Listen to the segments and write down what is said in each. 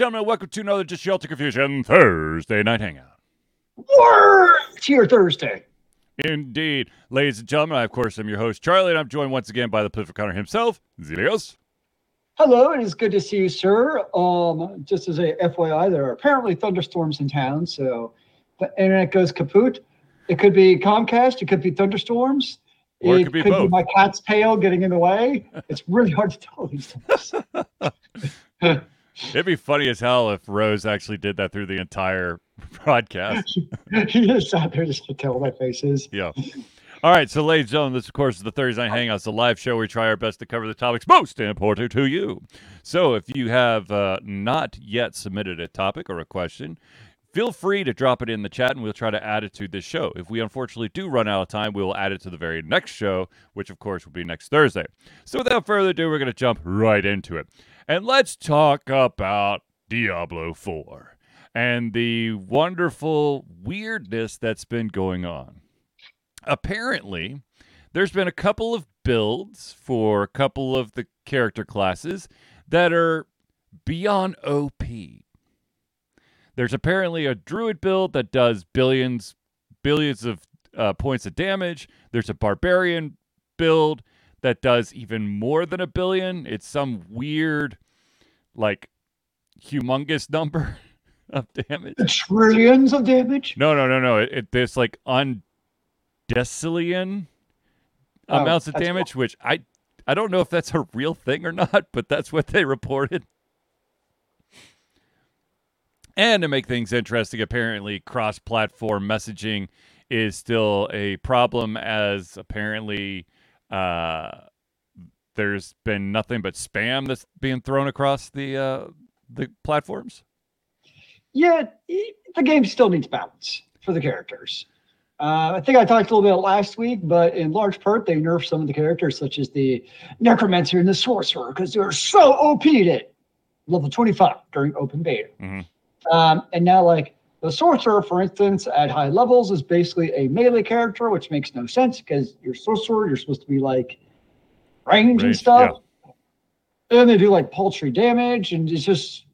gentlemen, welcome to another Just Altered Confusion Thursday night hangout. Word! It's here Thursday. Indeed. Ladies and gentlemen, I, of course, am your host, Charlie, and I'm joined once again by the Clifford Connor himself, Zealeus. Hello, it is good to see you, sir. Um, just as a FYI, there are apparently thunderstorms in town, so the internet goes kaput. It could be Comcast, it could be thunderstorms. Or it could be both. my cat's tail getting in the way. It's really hard to tell these days. It'd be funny as hell if Rose actually did that through the entire broadcast. he just sat there just to tell my faces. Yeah. All right, so ladies and gentlemen, this of course is the Thursday Night Hangouts, a live show where we try our best to cover the topics most important to you. So if you have uh, not yet submitted a topic or a question, feel free to drop it in the chat and we'll try to add it to this show. If we unfortunately do run out of time, we will add it to the very next show, which of course will be next Thursday. So without further ado, we're going to jump right into it. And let's talk about Diablo 4 and the wonderful weirdness that's been going on apparently there's been a couple of builds for a couple of the character classes that are beyond OP. There's apparently a druid build that does billions billions of uh, points of damage. There's a barbarian build that does even more than a billion. It's some weird like humongous number of damage. Trillions of damage? No, no, no, no. It, it there's like undecillion oh, amounts of damage, cool. which I I don't know if that's a real thing or not, but that's what they reported. And to make things interesting, apparently cross-platform messaging is still a problem, as apparently uh, there's been nothing but spam that's being thrown across the uh, the platforms. Yeah, the game still needs balance for the characters. Uh, I think I talked a little bit last week, but in large part, they nerfed some of the characters, such as the Necromancer and the Sorcerer, because they were so OP at level 25 during open beta. Mm-hmm. Um, and now, like, the Sorcerer, for instance, at high levels is basically a melee character, which makes no sense because you're Sorcerer, you're supposed to be like range, range and stuff. Yeah. And they do like paltry damage, and it's just,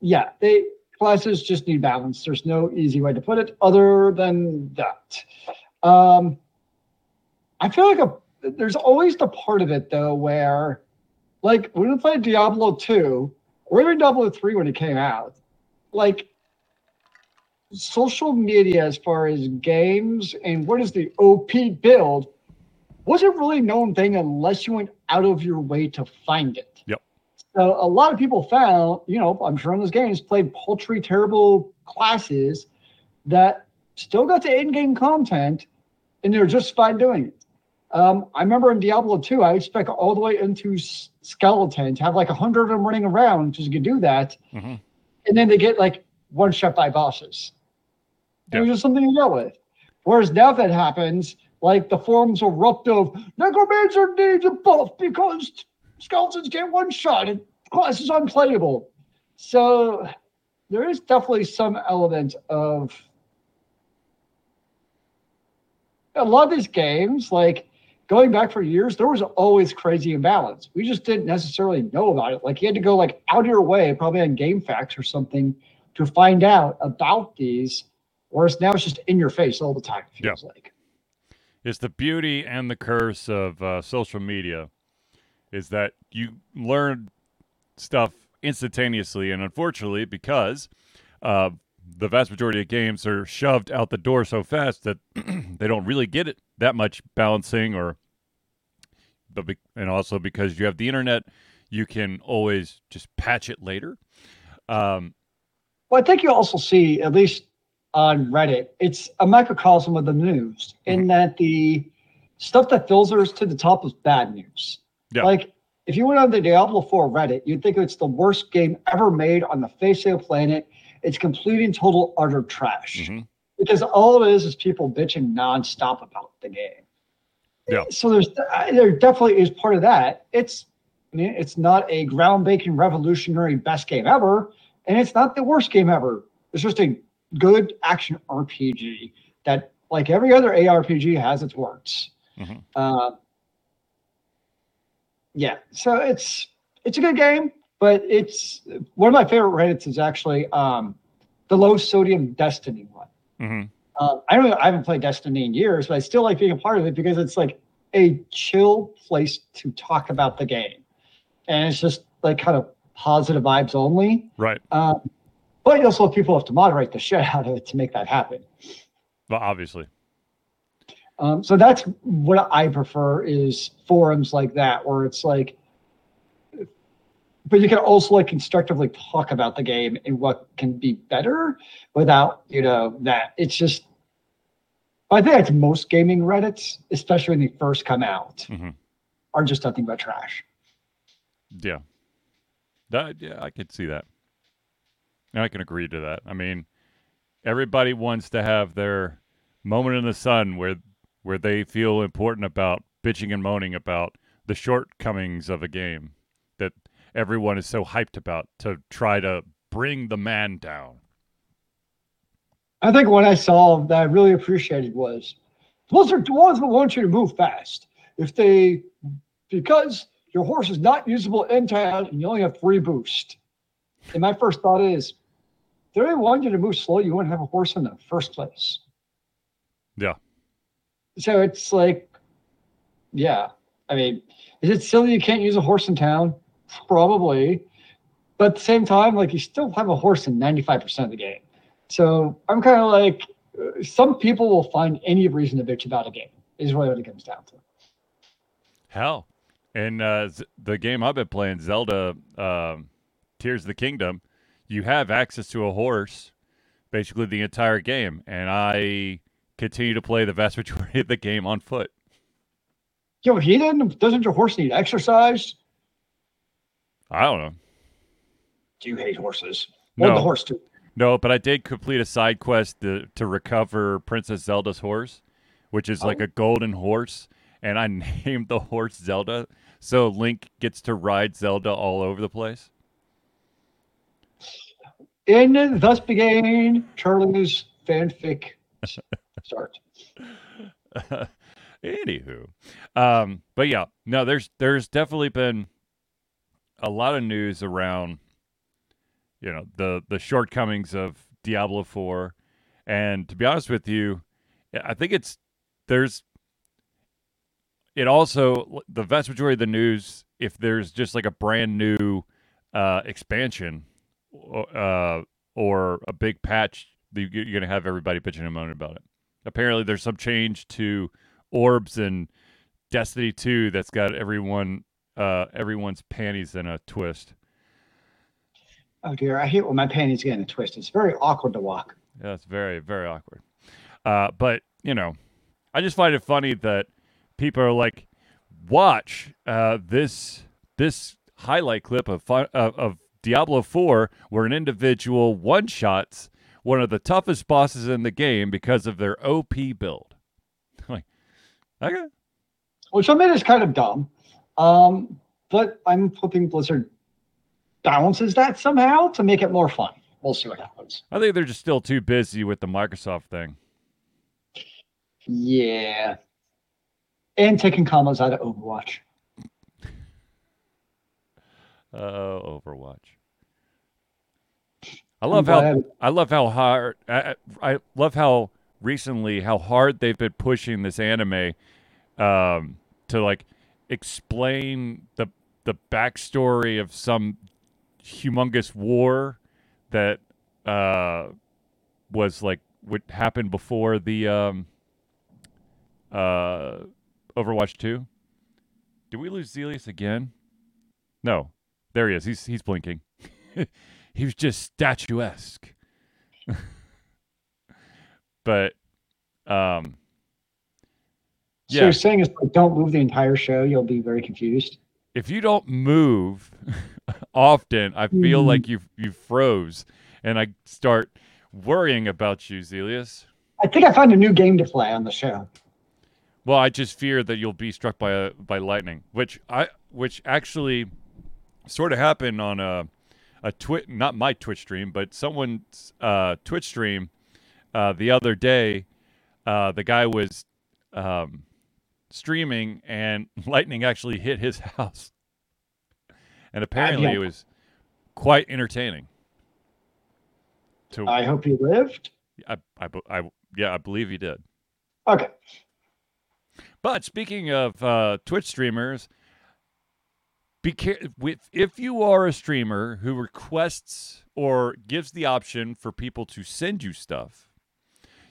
yeah, they classes just need balance. There's no easy way to put it other than that. Um, I feel like a, there's always the part of it though where, like when we played Diablo 2 or even Diablo 3 when it came out, like social media as far as games and what is the OP build wasn't really known thing unless you went out of your way to find it. Yep. So a lot of people found, you know, I'm sure in those games played paltry, terrible classes that still got the in-game content, and they're just fine doing it. Um, I remember in Diablo 2, I would spec all the way into skeleton to have like a hundred of them running around because you could do that, mm-hmm. and then they get like one shot by bosses. It was just something to deal with. Whereas now that happens, like the forums erupt of Necromancer needs a buff because skeletons get one shot and class is unplayable. So there is definitely some element of a lot of these games, like going back for years, there was always crazy imbalance. We just didn't necessarily know about it. Like you had to go like out of your way, probably on GameFAQs or something, to find out about these. Whereas now it's just in your face all the time. feels yeah. like it's the beauty and the curse of uh, social media is that you learn stuff instantaneously, and unfortunately, because uh, the vast majority of games are shoved out the door so fast that they don't really get it that much balancing, or but and also because you have the internet, you can always just patch it later. Um, well, I think you also see at least on Reddit, it's a microcosm of the news in mm-hmm. that the stuff that filters to the top is bad news. Yeah. Like if you went on the Diablo 4 Reddit, you'd think it's the worst game ever made on the face of the planet. It's complete and total utter trash. Mm-hmm. Because all it is is people bitching nonstop about the game. Yeah. So there's there definitely is part of that. It's I mean, it's not a groundbreaking revolutionary best game ever, and it's not the worst game ever. It's just a good action RPG that, like every other ARPG, has its works. Mm-hmm. Uh, yeah, so it's it's a good game, but it's one of my favorite Reddits is actually um, the low sodium Destiny one. hmm Uh, I don't. I haven't played Destiny in years, but I still like being a part of it because it's like a chill place to talk about the game, and it's just like kind of positive vibes only. Right. Um, but you also have people have to moderate the shit out of it to make that happen. Well, obviously. Um, so that's what I prefer is forums like that where it's like, but you can also like constructively talk about the game and what can be better without you know that. It's just, I think it's most gaming Reddits, especially when they first come out, hmm are just nothing but trash. Yeah. That yeah, I could see that. And I can agree to that. I mean, everybody wants to have their moment in the sun where where they feel important about bitching and moaning about the shortcomings of a game that everyone is so hyped about to try to bring the man down. I think what I saw that I really appreciated was Blizzard that want you to move fast. If they, because your horse is not usable in town and you only have three boost. And my first thought is, they want you to move slow, you wouldn't have a horse in the first place. Yeah. So it's like, yeah. I mean, is it silly you can't use a horse in town? Probably. But at the same time, like you still have a horse in 95% of the game. So I'm kind of like, uh, some people will find any reason to bitch about a game, is really what it comes down to. Hell. And uh, the game I've been playing, Zelda um, Tears of the Kingdom, you have access to a horse basically the entire game. And I continue to play the vast majority of the game on foot. Yo, he didn't, doesn't your horse need exercise? I don't know. Do you hate horses? Or No. the horse too? No, but I did complete a side quest to, to recover Princess Zelda's horse, which is like Oh. a golden horse. And I named the horse Zelda. So Link gets to ride Zelda all over the place. And thus began Charlie's fanfic start. Anywho, um, but yeah, no, there's there's definitely been a lot of news around, you know, the the shortcomings of Diablo Four, and to be honest with you, I think it's there's it also the vast majority of the news if there's just like a brand new uh, expansion uh, or a big patch, you- you're going to have everybody bitching and moaning about it. Apparently, there's some change to orbs and Destiny 2 that's got everyone uh, everyone's panties in a twist. Oh dear, I hate when my panties get in a twist. It's very awkward to walk. Yeah, it's very very awkward. Uh, but you know, I just find it funny that people are like, watch uh, this this highlight clip of fun, of, of Diablo 4 where an individual one shots one of the toughest bosses in the game because of their OP build. like, okay, Which I mean is kind of dumb. Um, but I'm hoping Blizzard balances that somehow to make it more fun. We'll see what happens. I think they're just still too busy with the Microsoft thing. Yeah. And taking commas out of Overwatch. Uh, Overwatch. I love how I love how hard I, I I love how recently how hard they've been pushing this anime um, to like explain the the backstory of some humongous war that uh, was like what happened before the um, uh, Overwatch two. Did we lose Zealeus again? No, there he is. He's he's blinking. he was just statuesque. but um So you're saying is like, don't move the entire show, you'll be very confused. if you don't move often, I feel Hmm. like you you froze and I start worrying about you, Zealeus. I think I found a new game to play on the show. Well, I just fear that you'll be struck by a by lightning, which I which actually sort of happened on a a twit not my Twitch stream, but someone's uh, Twitch stream uh, the other day. Uh, the guy was um, streaming, and lightning actually hit his house, and apparently it was quite entertaining. To I hope he lived. I, I, I, yeah, I believe he did. Okay. But speaking of uh, Twitch streamers, be care- with if you are a streamer who requests or gives the option for people to send you stuff,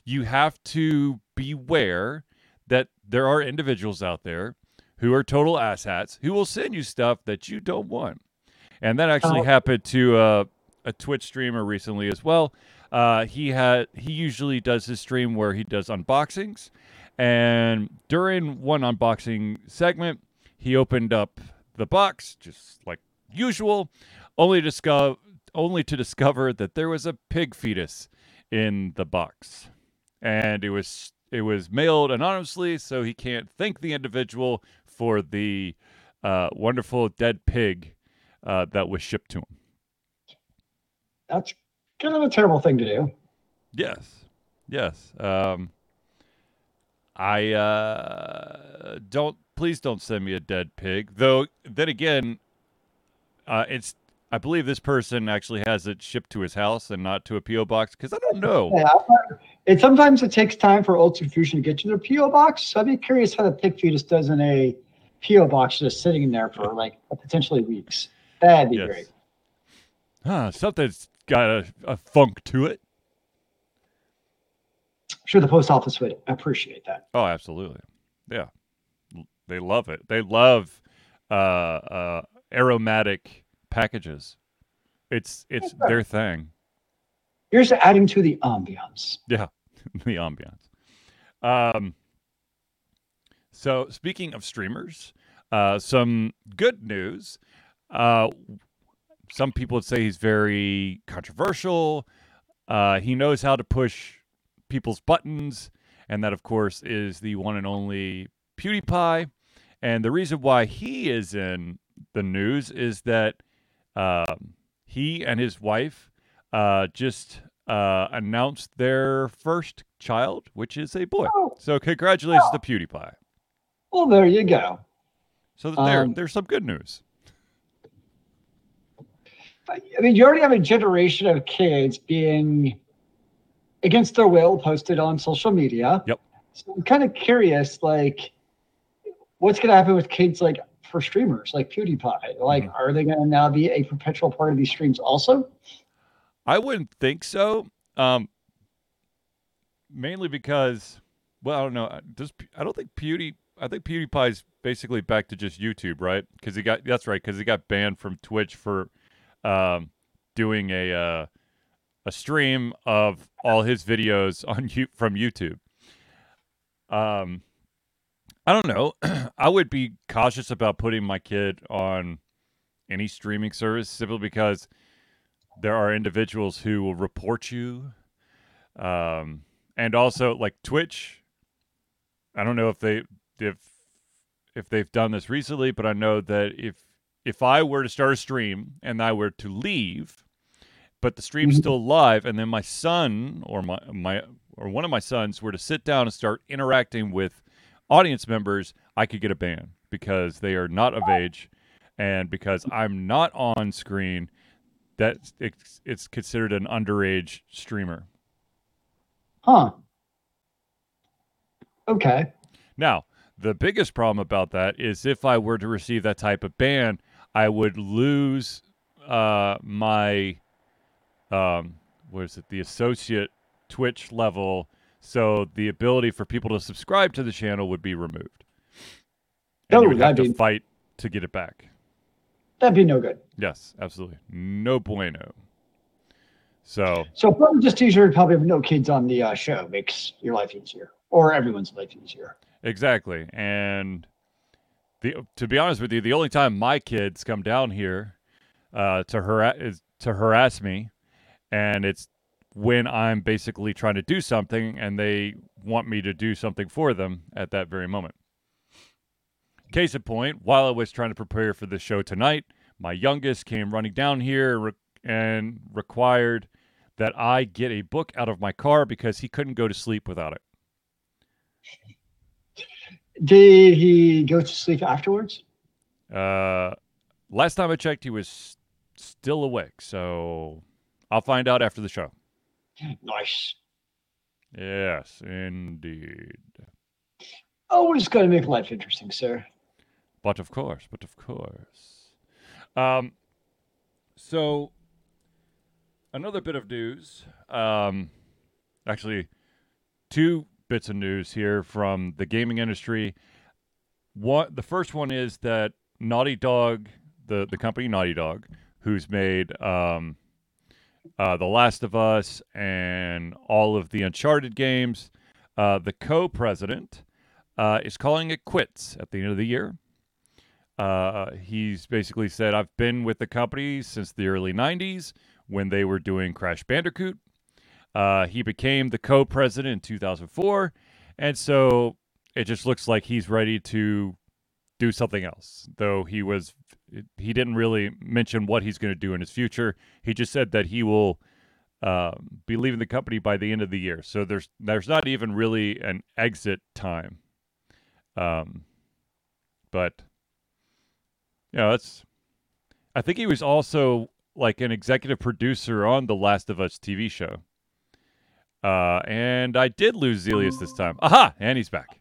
you have to beware that there are individuals out there who are total asshats who will send you stuff that you don't want. And that actually Oh. happened to uh, a Twitch streamer recently as well. Uh, he had he usually does his stream where he does unboxings, and during one unboxing segment, he opened up the box just like usual, only discover only to discover that there was a pig fetus in the box, and it was it was mailed anonymously, so he can't thank the individual for the uh, wonderful dead pig uh, that was shipped to him. That's kind of a terrible thing to do. Yes, yes. Um, I uh, don't. Please don't send me a dead pig. Though, then again, uh, it's. I believe this person actually has it shipped to his house and not to a PO box because I don't know. Yeah, it sometimes it takes time for Altered Confusion to get to their PO box. So I'd be curious how the pig fetus does in a PO box just sitting in there for like potentially weeks. That'd be Yes. great. Huh, something's got a, a funk to it. I'm sure the post office would appreciate that. Oh, absolutely. Yeah. They love it. They love uh, uh, aromatic packages. It's it's Okay. their thing. Here's adding to the ambiance. Yeah, the ambiance. Um, so speaking of streamers, uh, some good news. Uh, some people would say he's very controversial. Uh, he knows how to push people's buttons, and that, of course, is the one and only PewDiePie. And the reason why he is in the news is that um, he and his wife uh, just uh, announced their first child, which is a boy. Oh, So congratulations to PewDiePie. well, there you go. So there, Um, there's some good news. I mean, you already have a generation of kids being against their will posted on social media. Yep. So I'm kind of curious, like, what's going to happen with kids like for streamers like PewDiePie? Like, Mhm. are they going to now be a perpetual part of these streams also? I wouldn't think so. Um, mainly because, well, I don't know. Does I don't think Pewdie. I think PewDiePie's basically back to just YouTube, right? Because he got that's right. Because he got banned from Twitch for um, doing a uh, a stream of all his videos on you from YouTube. Um, I don't know. I would be cautious about putting my kid on any streaming service simply because there are individuals who will report you um and also like twitch i don't know if they if if they've done this recently but i know that if if i were to start a stream and i were to leave but the stream's Mhm. still live and then my son or my my or one of my sons were to sit down and start interacting with audience members i could get a ban because they are not of age and because i'm not on screen that it's, it's considered an underage streamer. Huh. Okay. Now, the biggest problem about that is if I were to receive that type of ban, I would lose uh, my um, what is it, the associate Twitch level. So the ability for people to subscribe to the channel would be removed. And Oh, you would have to be- fight to get it back. That'd be no good. Yes, absolutely. No bueno. So So probably just easier to probably have no kids on the uh, show makes your life easier or everyone's life easier. Exactly. And the to be honest with you, the only time my kids come down here uh, to harass to harass me, and it's when I'm basically trying to do something and they want me to do something for them at that very moment. Case in point, while I was trying to prepare for the show tonight, my youngest came running down here and, re- and required that I get a book out of my car because he couldn't go to sleep without it. Did he go to sleep afterwards? Uh, last time I checked, he was still awake. So I'll find out after the show. Nice. Yes, indeed. Always got to make life interesting, sir. But of course, but of course. Um, so another bit of news. Um, actually, two bits of news here from the gaming industry. What the first one is that Naughty Dog, the the company Naughty Dog, who's made um, uh, The Last of Us and all of the Uncharted games, uh, the co-president uh, is calling it quits at the end of the year. Uh, he's basically said, I've been with the company since the early 90s when they were doing Crash Bandicoot. Uh, he became the co president in 2004. And so it just looks like he's ready to do something else, though he was. He didn't really mention what he's going to do in his future. He just said that he will uh, be leaving the company by the end of the year. So there's there's not even really an exit time. Um, but yeah, that's. I think he was also like an executive producer on the Last of Us TV show. Uh, and I did lose Zealeus this time. Aha! And he's back.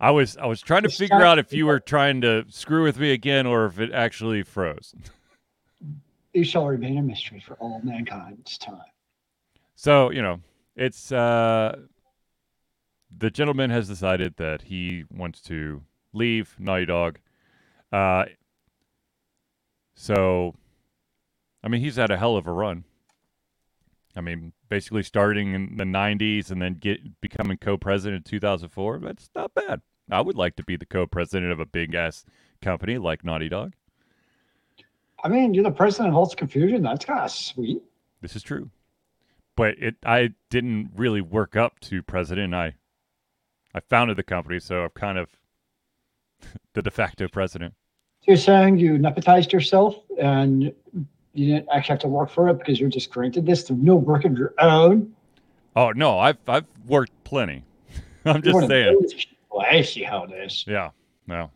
I was I was trying to figure out if you were trying to screw with me again or if it actually froze. It shall remain a mystery for all mankind's time. So you know, it's uh, the gentleman has decided that he wants to leave Naughty Dog. Uh, so, I mean, he's had a hell of a run. I mean, basically starting in the 90s and then get becoming co-president in 2004. That's not bad. I would like to be the co-president of a big ass company like Naughty Dog. I mean, you're the president of Altered Confusion. That's kind of sweet. This is true, but it I didn't really work up to president. I I founded the company, so I'm kind of the de facto president. You're saying you nepotized yourself and you didn't actually have to work for it because you're just granted this through no work of your own. Oh no, I've I've worked plenty. I'm just saying. Well, I see how it is. Yeah, no.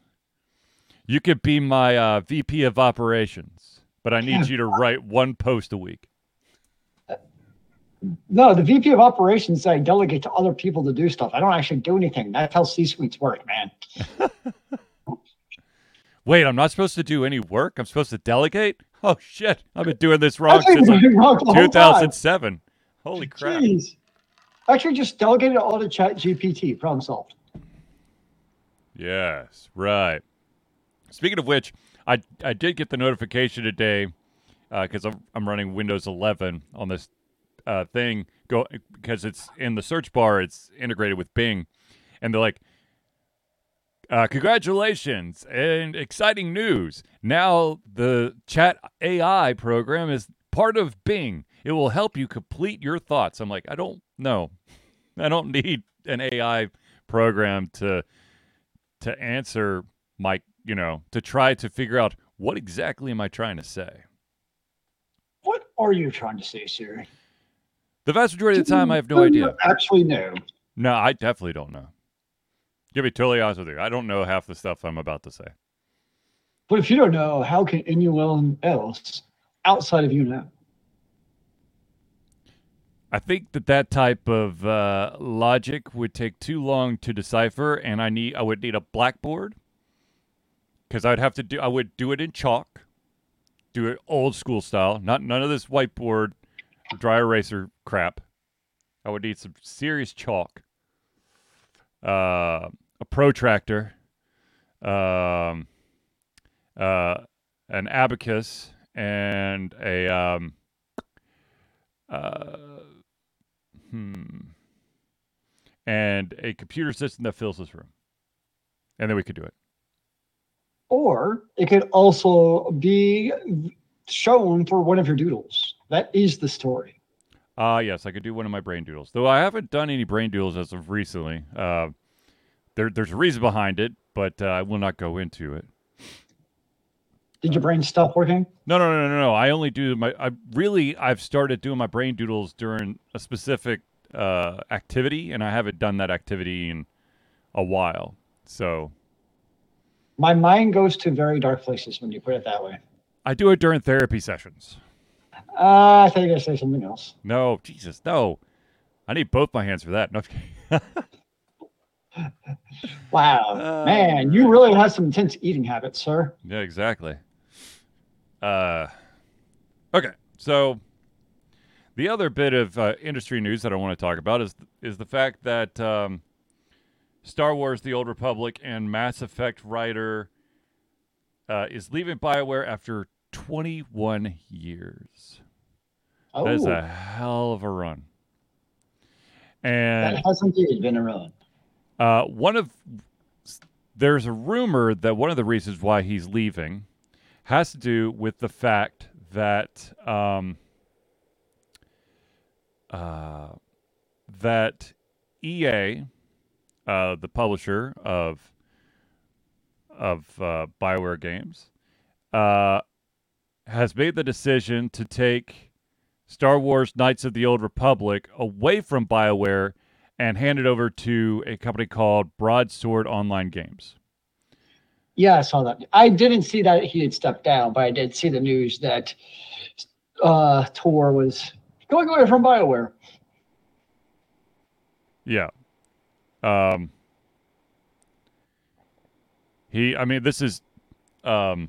You could be my uh, VP of operations, but I need you to write one post a week. No, the VP of operations I delegate to other people to do stuff. I don't actually do anything. That's how C suites work, man. Wait, I'm not supposed to do any work. I'm supposed to delegate. Oh shit! I've been doing this wrong since like 2007. Holy crap! Jeez. Actually, just delegated all to Chat GPT. Problem solved. Yes, right. Speaking of which, I I did get the notification today because uh, I'm I'm running Windows 11 on this uh, thing go because it's in the search bar. It's integrated with Bing, and they're like, uh, "Congratulations and exciting news! Now the Chat AI program is part of Bing. It will help you complete your thoughts." I'm like, I don't know. I don't need an AI program to to answer my, you know, to try to figure out what exactly am I trying to say. What are you trying to say, Siri? The vast majority of the time, I have no idea. Actually, no. No, I definitely don't know. To be totally honest with you, I don't know half the stuff I'm about to say. But if you don't know, how can anyone else outside of you know? I think that that type of uh, logic would take too long to decipher, and I need I would need a blackboard because I'd have to do I would do it in chalk, do it old school style, not none of this whiteboard dry eraser crap. I would need some serious chalk, uh, a protractor, um, uh, an abacus, and a um, uh, hmm, and a computer system that fills this room, and then we could do it. Or it could also be shown for one of your doodles. That is the story. Ah, uh, yes, I could do one of my brain doodles. Though I haven't done any brain doodles as of recently. Uh, there, there's a reason behind it, but uh, I will not go into it. Did your brain stop working? No, no, no, no, no. I only do my. I really, I've started doing my brain doodles during a specific uh, activity, and I haven't done that activity in a while. So, my mind goes to very dark places when you put it that way. I do it during therapy sessions. Uh, I thought you were gonna say something else. No, Jesus, no. I need both my hands for that. No, Wow, Uh, man, you really have some intense eating habits, sir. yeah, exactly. Uh, okay, so the other bit of uh, industry news that I want to talk about is is the fact that um, Star Wars: The Old Republic and Mass Effect writer uh, is leaving Bioware after 21 years. Oh, That is a hell of a run. And that has indeed been a run. Uh, one of there's a rumor that one of the reasons why he's leaving has to do with the fact that um, uh, that EA, uh, the publisher of of uh, Bioware games, uh, has made the decision to take Star Wars: Knights of the Old Republic away from Bioware and hand it over to a company called Broadsword Online Games. Yeah, I saw that. I didn't see that he had stepped down, but I did see the news that uh, Tor was going away from Bioware. Yeah. Um he I mean this is um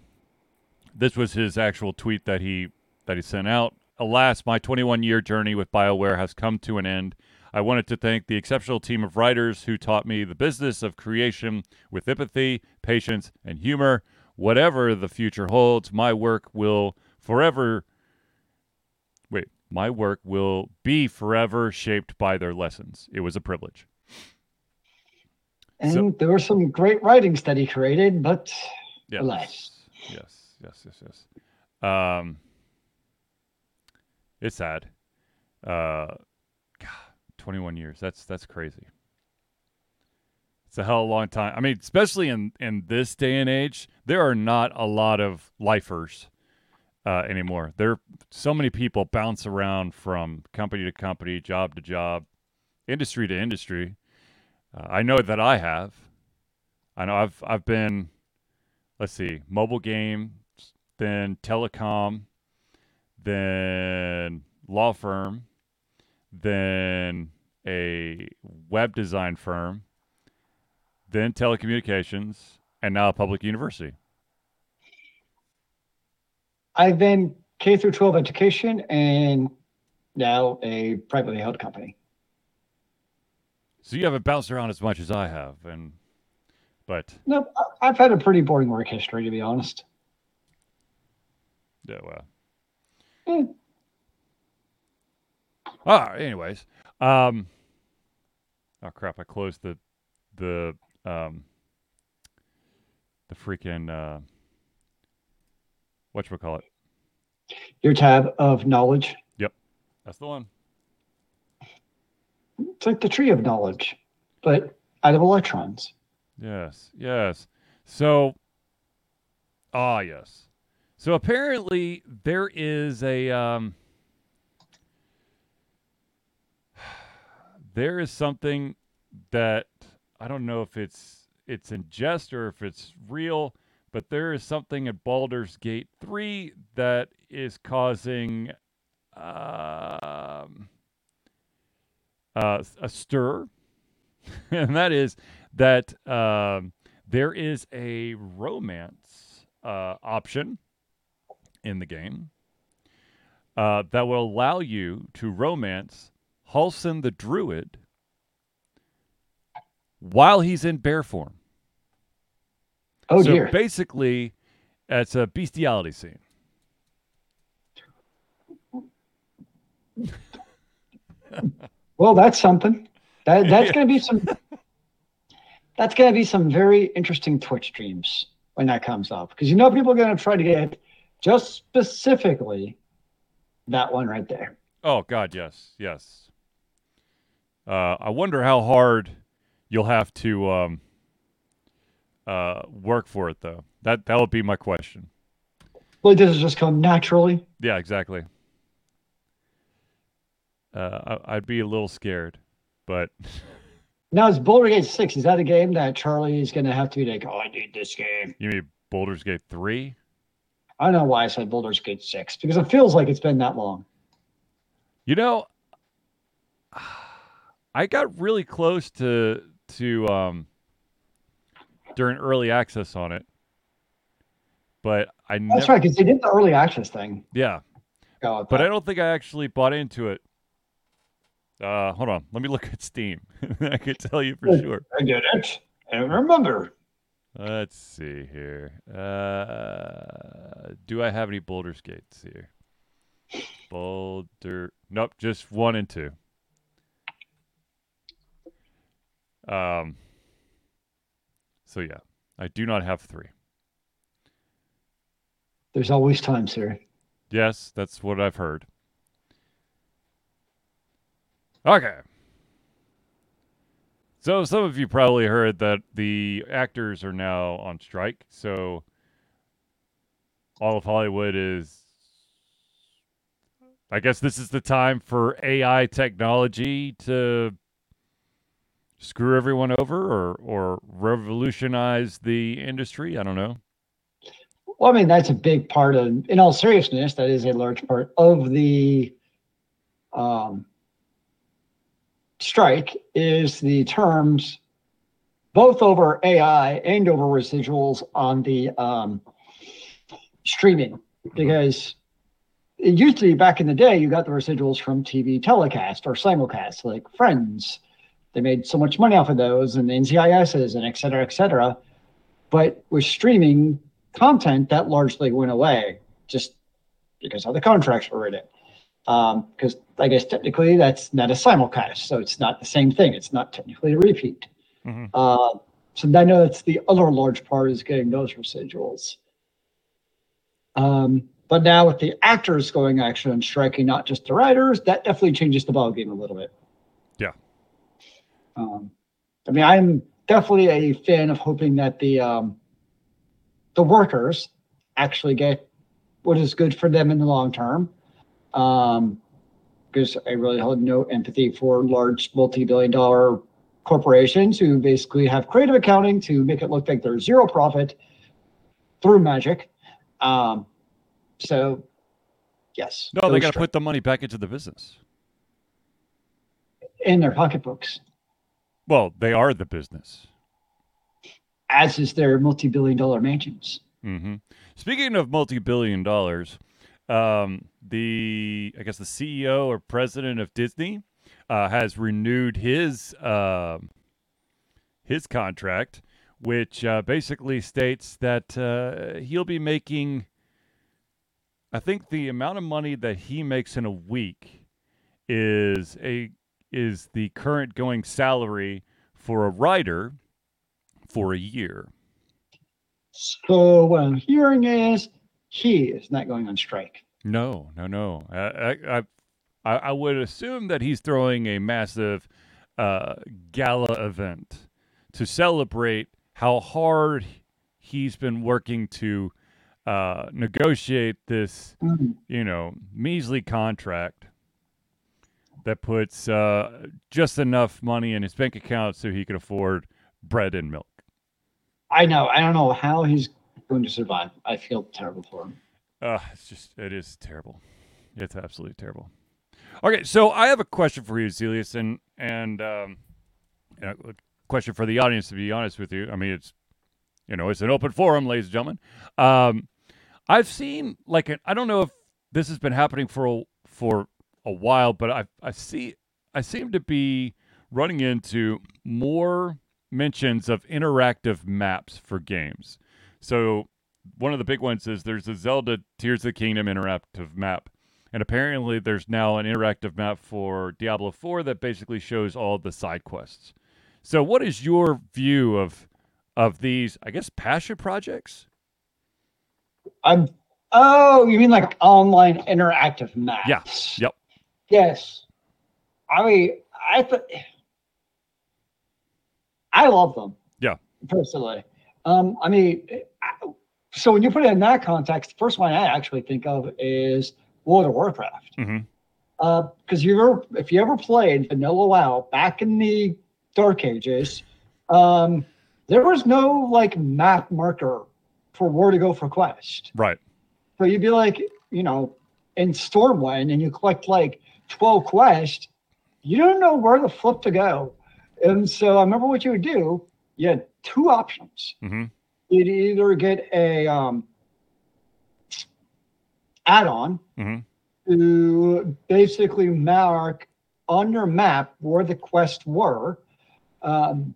this was his actual tweet that he that he sent out. Alas, my 21 year journey with BioWare has come to an end. I wanted to thank the exceptional team of writers who taught me the business of creation with empathy, patience, and humor. Whatever the future holds, my work will forever wait, my work will be forever shaped by their lessons. It was a privilege. And So- there were some great writings that he created, but Yes. Alas. Yes, yes, yes, yes. Um, it's sad. Uh, 21 years. That's that's crazy. It's a hell of a long time. I mean, especially in in this day and age, there are not a lot of lifers uh, anymore. There, so many people bounce around from company to company, job to job, industry to industry. Uh, I know that I have. I know I've I've been let's see, mobile game, then telecom, then law firm, then a web design firm, then telecommunications, and now a public university. I've been K through 12 education and now a privately held company. So you haven't bounced around as much as I have, and but No, I- I've had a pretty boring work history, to be honest. yeah, well. Hmm. Ah, anyways, um, oh crap! I closed the the um the freaking uh what call it? Your tab of knowledge. Yep, that's the one. It's like the tree of knowledge, but out of electrons. Yes, yes. So, ah, yes. So apparently there is a um, there is something that I don't know if it's it's in jest or if it's real, but there is something at Baldur's Gate three that is causing um, uh, a stir, and that is that um, there is a romance uh, option in the game uh, that will allow you to romance Halsin the Druid while he's in bear form. Oh so dear. basically, it's a bestiality scene. Well, that's something. That that's Yeah. going to be some. That's going to be some very interesting Twitch streams when that comes up, because you know people are going to try to get just specifically that one right there. Oh God, yes, yes. Uh, I wonder how hard you'll have to um, uh, work for it, though. That that would be my question. Like does it just come naturally? Yeah, exactly. Uh, I, I'd be a little scared, but Now, it's Baldur Gate Six? Is that a game that Charlie is going to have to be like, oh, I need this game? you mean Baldur's Gate three? I don't know why I said Baldur's Gate 6 because it feels like it's been that long. You know, I got really close to to um during early access on it, but I That's never. right, because they did the early access thing. Yeah, but I don't think I actually bought into it. Uh, hold on, let me look at Steam. I can tell you for sure. I did it. And remember, Let's see here. Uh, do I have any Baldur's Gates here? Boulder. Nope, just one and two. Um. So yeah, I do not have three. there's always time, sir. Yes, that's what I've heard. Okay. So some of you probably heard that the actors are now on strike. So all of Hollywood is I guess this is the time for AI technology to screw everyone over or or revolutionize the industry. I don't know. Well, I mean, that's a big part of, in all seriousness, that is a large part of the um, strike is the terms both over AI and over residuals on the um, streaming. Because it used to be back in the day, you got the residuals from TV telecast or simulcast, like Friends. They made so much money off of those and the NCISs and et cetera, et cetera. But with streaming, content that largely went away just because how the contracts were written. Because I guess technically that's not a simulcast, so it's not the same thing. It's not technically a repeat. Mhm. Uh, so I know that's the other large part is getting those residuals. Um, but now with the actors going actually and striking, not just the writers, that definitely changes the ballgame a little bit. Um, I mean, I'm definitely a fan of hoping that the um, the workers actually get what is good for them in the long term. Um, because I really hold no empathy for large multi-billion dollar corporations who basically have creative accounting to make it look like there's zero profit through magic. Um, so yes, No, they got to put the money back into the business. in their pocketbooks, Well, they are the business. as is their multi-billion dollar mansions. hmm Speaking of multi-billion dollars, um, the I guess the CEO or president of Disney uh, has renewed his uh, his contract, which uh, basically states that uh, he'll be making. I think the amount of money that he makes in a week is a is the current going salary for a writer for a year. So what I'm hearing is he is not going on strike. No, no, no. I, I, I, would assume that he's throwing a massive uh, gala event to celebrate how hard he's been working to uh, negotiate this, Mm. you know, measly contract that puts uh, just enough money in his bank account so he can afford bread and milk. I know. I don't know how he's going to survive. I feel terrible for him. Uh, it's just, it is terrible. It's absolutely terrible. Okay, so I have a question for you, Zealeus, and and um, you know, a question for the audience. To be honest with you, I mean, it's you know, it's an open forum, ladies and gentlemen. Um, I've seen like an, I don't know if this has been happening for for a while, but I I see I seem to be running into more mentions of interactive maps for games. So one of the big ones is there's a Zelda Tears of the Kingdom interactive map. And apparently there's now an interactive map for Diablo 4 that basically shows all the side quests. So what is your view of of these, I guess passion projects? I'm. Oh, you mean like online interactive maps? Yes. Yep. Yes. I mean, I th- I love them. Yeah. Personally, um, I mean, I- so when you put it in that context, the first one I actually think of is World of Warcraft. Because you ever, if you ever played Vanilla WoW back in the Dark Ages, um, there was no like map marker for where to go for quest Right. So you'd be like, you know, in Stormwind and you collect like 12 quests, you don't know where the flip to go. And so I remember what you would do. You had two options. Mm-hmm. You'd either get a um, add-on Mm-hmm. to basically mark on your map where the quests were, um,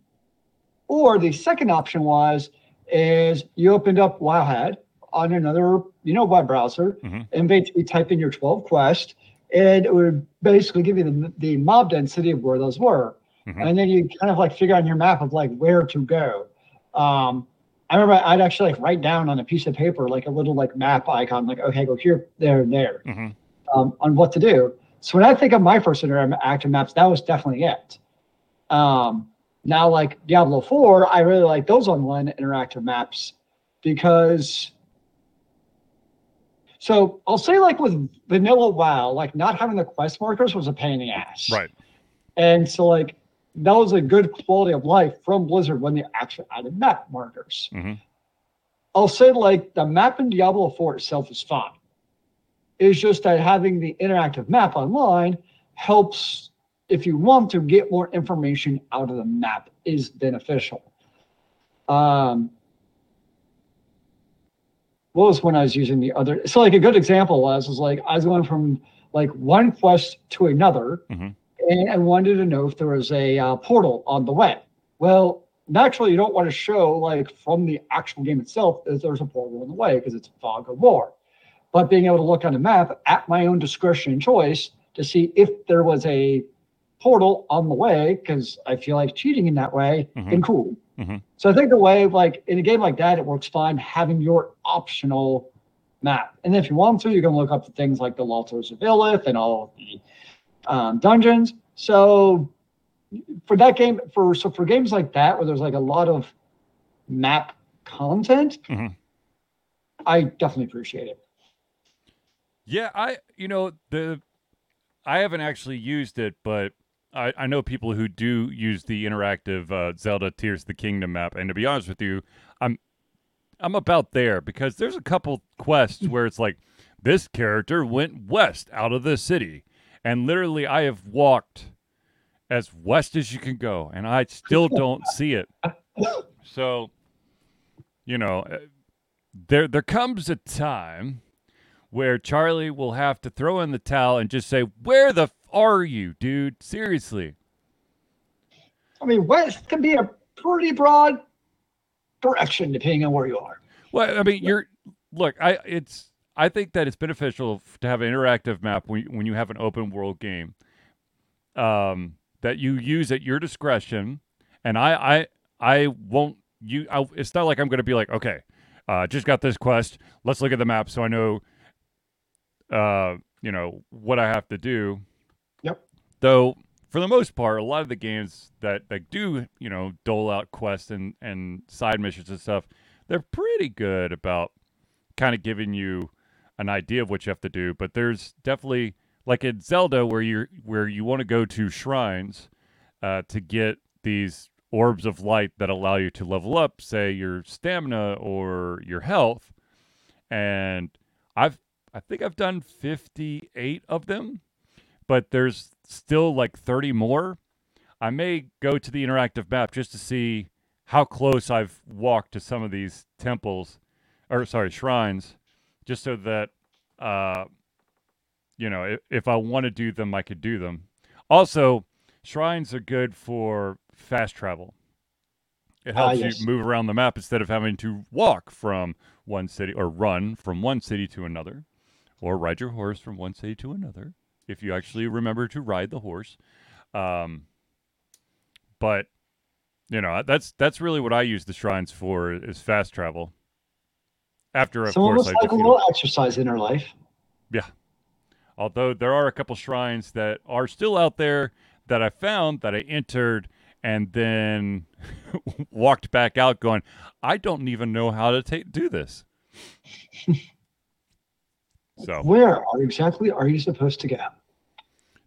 or the second option was is you opened up Wowhead on another you know web browser Mhm. and basically type in your 12 quests and it would basically give you the, the mob density of where those were Mhm. and then you kind of like figure out your map of like where to go um, i remember i'd actually like write down on a piece of paper like a little like map icon like okay go here there and there Mm-hmm. um, on what to do. So when I think of my first interactive maps, that was definitely it. Um, now, like Diablo 4, I really like those online interactive maps because. So I'll say, like with vanilla WoW, like not having the quest markers was a pain in the ass. Right. And so, like, that was a good quality of life from Blizzard when they actually added map markers. Mhm. I'll say, like, the map in Diablo 4 itself is fine. It's just that having the interactive map online helps if you want to get more information out of the map is beneficial. Um, what was when I was using the other? So like a good example was was like I was going from like one quest to another, Mhm. and I wanted to know if there was a uh, portal on the way. Well, naturally, you don't want to show like from the actual game itself that there's a portal on the way because it's fog of war. But being able to look on the map at my own discretion and choice to see if there was a portal on the way, because I feel like cheating in that way Mhm. and cool. Mhm. So I think the way, like in a game like that, it works fine having your optional map. And if you want to, you can look up the things like the Altars of Lilith and all of the um, dungeons. So for that game, for so for games like that where there's like a lot of map content, Mhm. I definitely appreciate it. Yeah, I you know the I haven't actually used it, but I, I know people who do use the interactive uh, Zelda Tears of the Kingdom map, and to be honest with you, I'm I'm about there because there's a couple quests where it's like this character went west out of the city, and literally I have walked as west as you can go, and I still don't see it. So, you know, uh, there there comes a time where Charlie will have to throw in the towel and just say, "Where the are you, dude? Seriously." I mean, west can be a pretty broad direction depending on where you are. Well, I mean, you're look. I it's I think that it's beneficial to have an interactive map when when you have an open world game. Um, that you use at your discretion, and I I I won't you. I, it's not like I'm going to be like, okay, uh, just got this quest. Let's look at the map so I know, uh, you know what I have to do. Though for the most part, a lot of the games that that do you know dole out quests and and side missions and stuff, they're pretty good about kind of giving you an idea of what you have to do. But there's definitely like in Zelda where you're where you want to go to shrines uh, to get these orbs of light that allow you to level up, say your stamina or your health. And I've I think I've done 58 of them, but there's still like 30 more. I may go to the interactive map just to see how close I've walked to some of these temples or sorry, shrines just so that uh you know, if, if I want to do them, I could do them. Also, shrines are good for fast travel. It Ah, helps yes. you move around the map instead of having to walk from one city or run from one city to another or ride your horse from one city to another if you actually remember to ride the horse. Um, but you know, that's that's really what I use the shrines for is fast travel. After of of course us I like a little exercise in our life. Yeah, although there are a couple shrines that are still out there that I found that I entered and then walked back out going, I don't even know how to ta- do this. so Where are exactly are you supposed to go?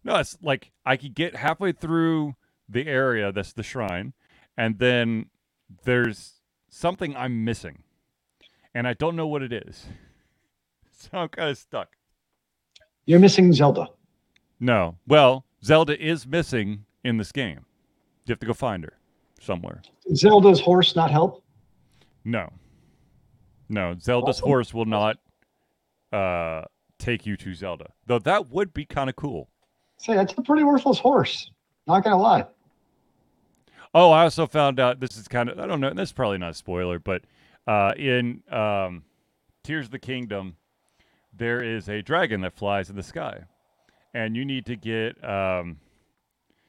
no, it's like I could get halfway through the area that's the shrine, and then there's something I'm missing, and I don't know what it is. so I'm kind of stuck. You're missing Zelda. No. Well, Zelda is missing in this game. You have to go find her somewhere. Zelda's horse not help? No. No, Zelda's Awesome. horse will not uh, take you to Zelda. Though that would be kind of cool. Say that's a pretty worthless horse. Not gonna lie. Oh, I also found out this is kind of I don't know, this is probably not a spoiler, but uh, in um, Tears of the Kingdom, there is a dragon that flies in the sky, and you need to get um,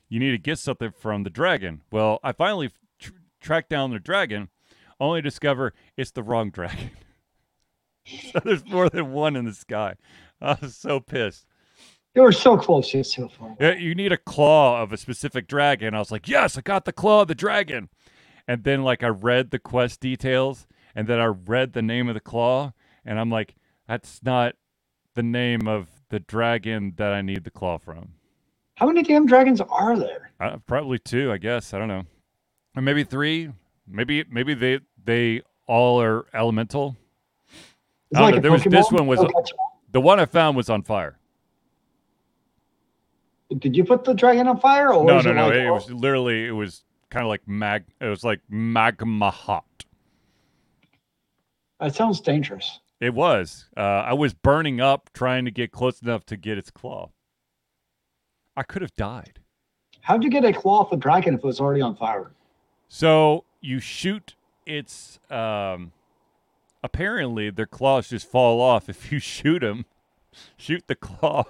you need to get something from the dragon. Well, I finally tr- tracked down the dragon, only to discover it's the wrong dragon. so there's more than one in the sky. I was so pissed. You were so close yet so far. Yeah, you need a claw of a specific dragon. I was like, yes, I got the claw of the dragon. And then like I read the quest details and then I read the name of the claw and I'm like, that's not the name of the dragon that I need the claw from. How many damn dragons are there? Uh, probably two, I guess. I don't know. Or maybe three. Maybe maybe they they all are elemental. Don't like there was- this one was- Oh, gotcha. The one I found was on fire. Did you put the dragon on fire, or no, no, it no. like, It, was literally it was kind of like mag. It was like magma hot. That sounds dangerous. It was. Uh, I was burning up trying to get close enough to get its claw. I could have died. How'd you get a claw off a dragon if it was already on fire? So you shoot its. Um, apparently, their claws just fall off if you shoot them. Shoot the claw.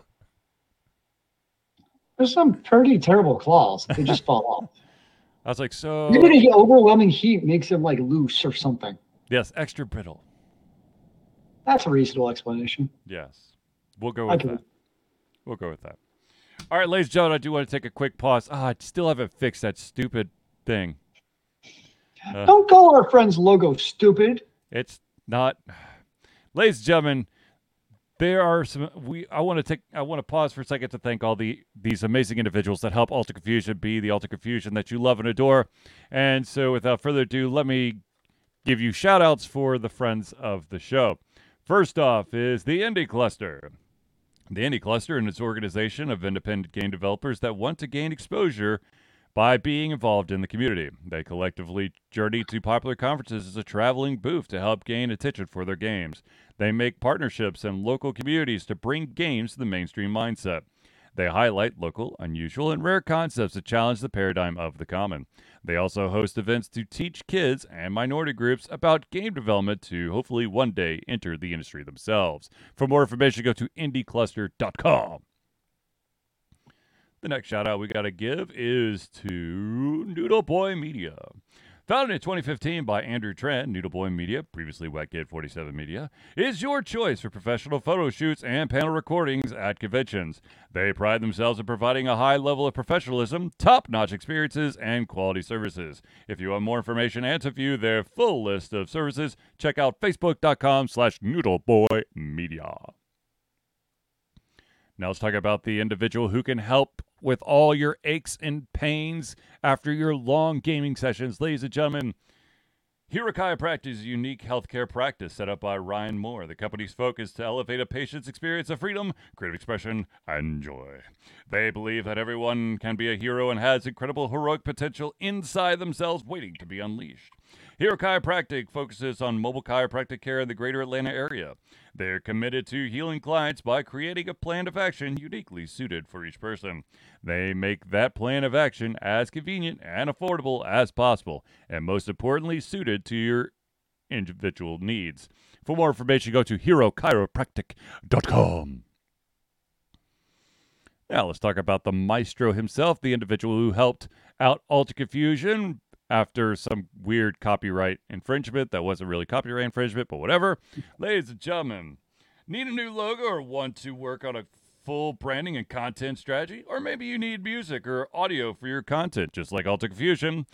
There's some pretty terrible claws. They just fall off. I was like, so Maybe the overwhelming heat makes them like loose or something. yes, extra brittle. That's a reasonable explanation. Yes, we'll go with that. We'll go with that. All right, ladies and gentlemen, I do want to take a quick pause. Ah, I still haven't fixed that stupid thing. Uh. Don't call our friend's logo stupid. It's not. Ladies and gentlemen, there are some. We. I want to take. I want to pause for a second to thank all the these amazing individuals that help Altered Confusion be the Altered Confusion that you love and adore. And so, without further ado, let me give you shout outs for the friends of the show. First off is the Indie Cluster. The Indie Cluster and its organization of independent game developers that want to gain exposure by being involved in the community. They collectively journey to popular conferences as a traveling booth to help gain attention for their games. They make partnerships in local communities to bring games to the mainstream mindset. They highlight local, unusual, and rare concepts that challenge the paradigm of the common. They also host events to teach kids and minority groups about game development to hopefully one day enter the industry themselves. For more information, go to indiecluster.com. The next shout out we got to give is to Noodle Boy Media. Founded in 2015 by Andrew Trent, Noodle Boy Media, previously Wetgate 47 Media, is your choice for professional photo shoots and panel recordings at conventions. They pride themselves in providing a high level of professionalism, top-notch experiences, and quality services. If you want more information and to view their full list of services, check out facebook.com slash noodleboymedia. Now let's talk about the individual who can help with all your aches and pains after your long gaming sessions. Ladies and gentlemen, Hero Chiropractic is a unique healthcare practice set up by Ryan Moore. The company's focus to elevate a patient's experience of freedom, creative expression, and joy. They believe that everyone can be a hero and has incredible heroic potential inside themselves waiting to be unleashed. Hero Chiropractic focuses on mobile chiropractic care in the greater Atlanta area. They're committed to healing clients by creating a plan of action uniquely suited for each person. They make that plan of action as convenient and affordable as possible, and most importantly, suited to your individual needs. For more information, go to herochiropractic.com. Now, let's talk about the maestro himself, the individual who helped out Altered Confusion after some weird copyright infringement that wasn't really copyright infringement, but whatever. Ladies and gentlemen, need a new logo or want to work on a full branding and content strategy? Or maybe you need music or audio for your content, just like Altered Confusion.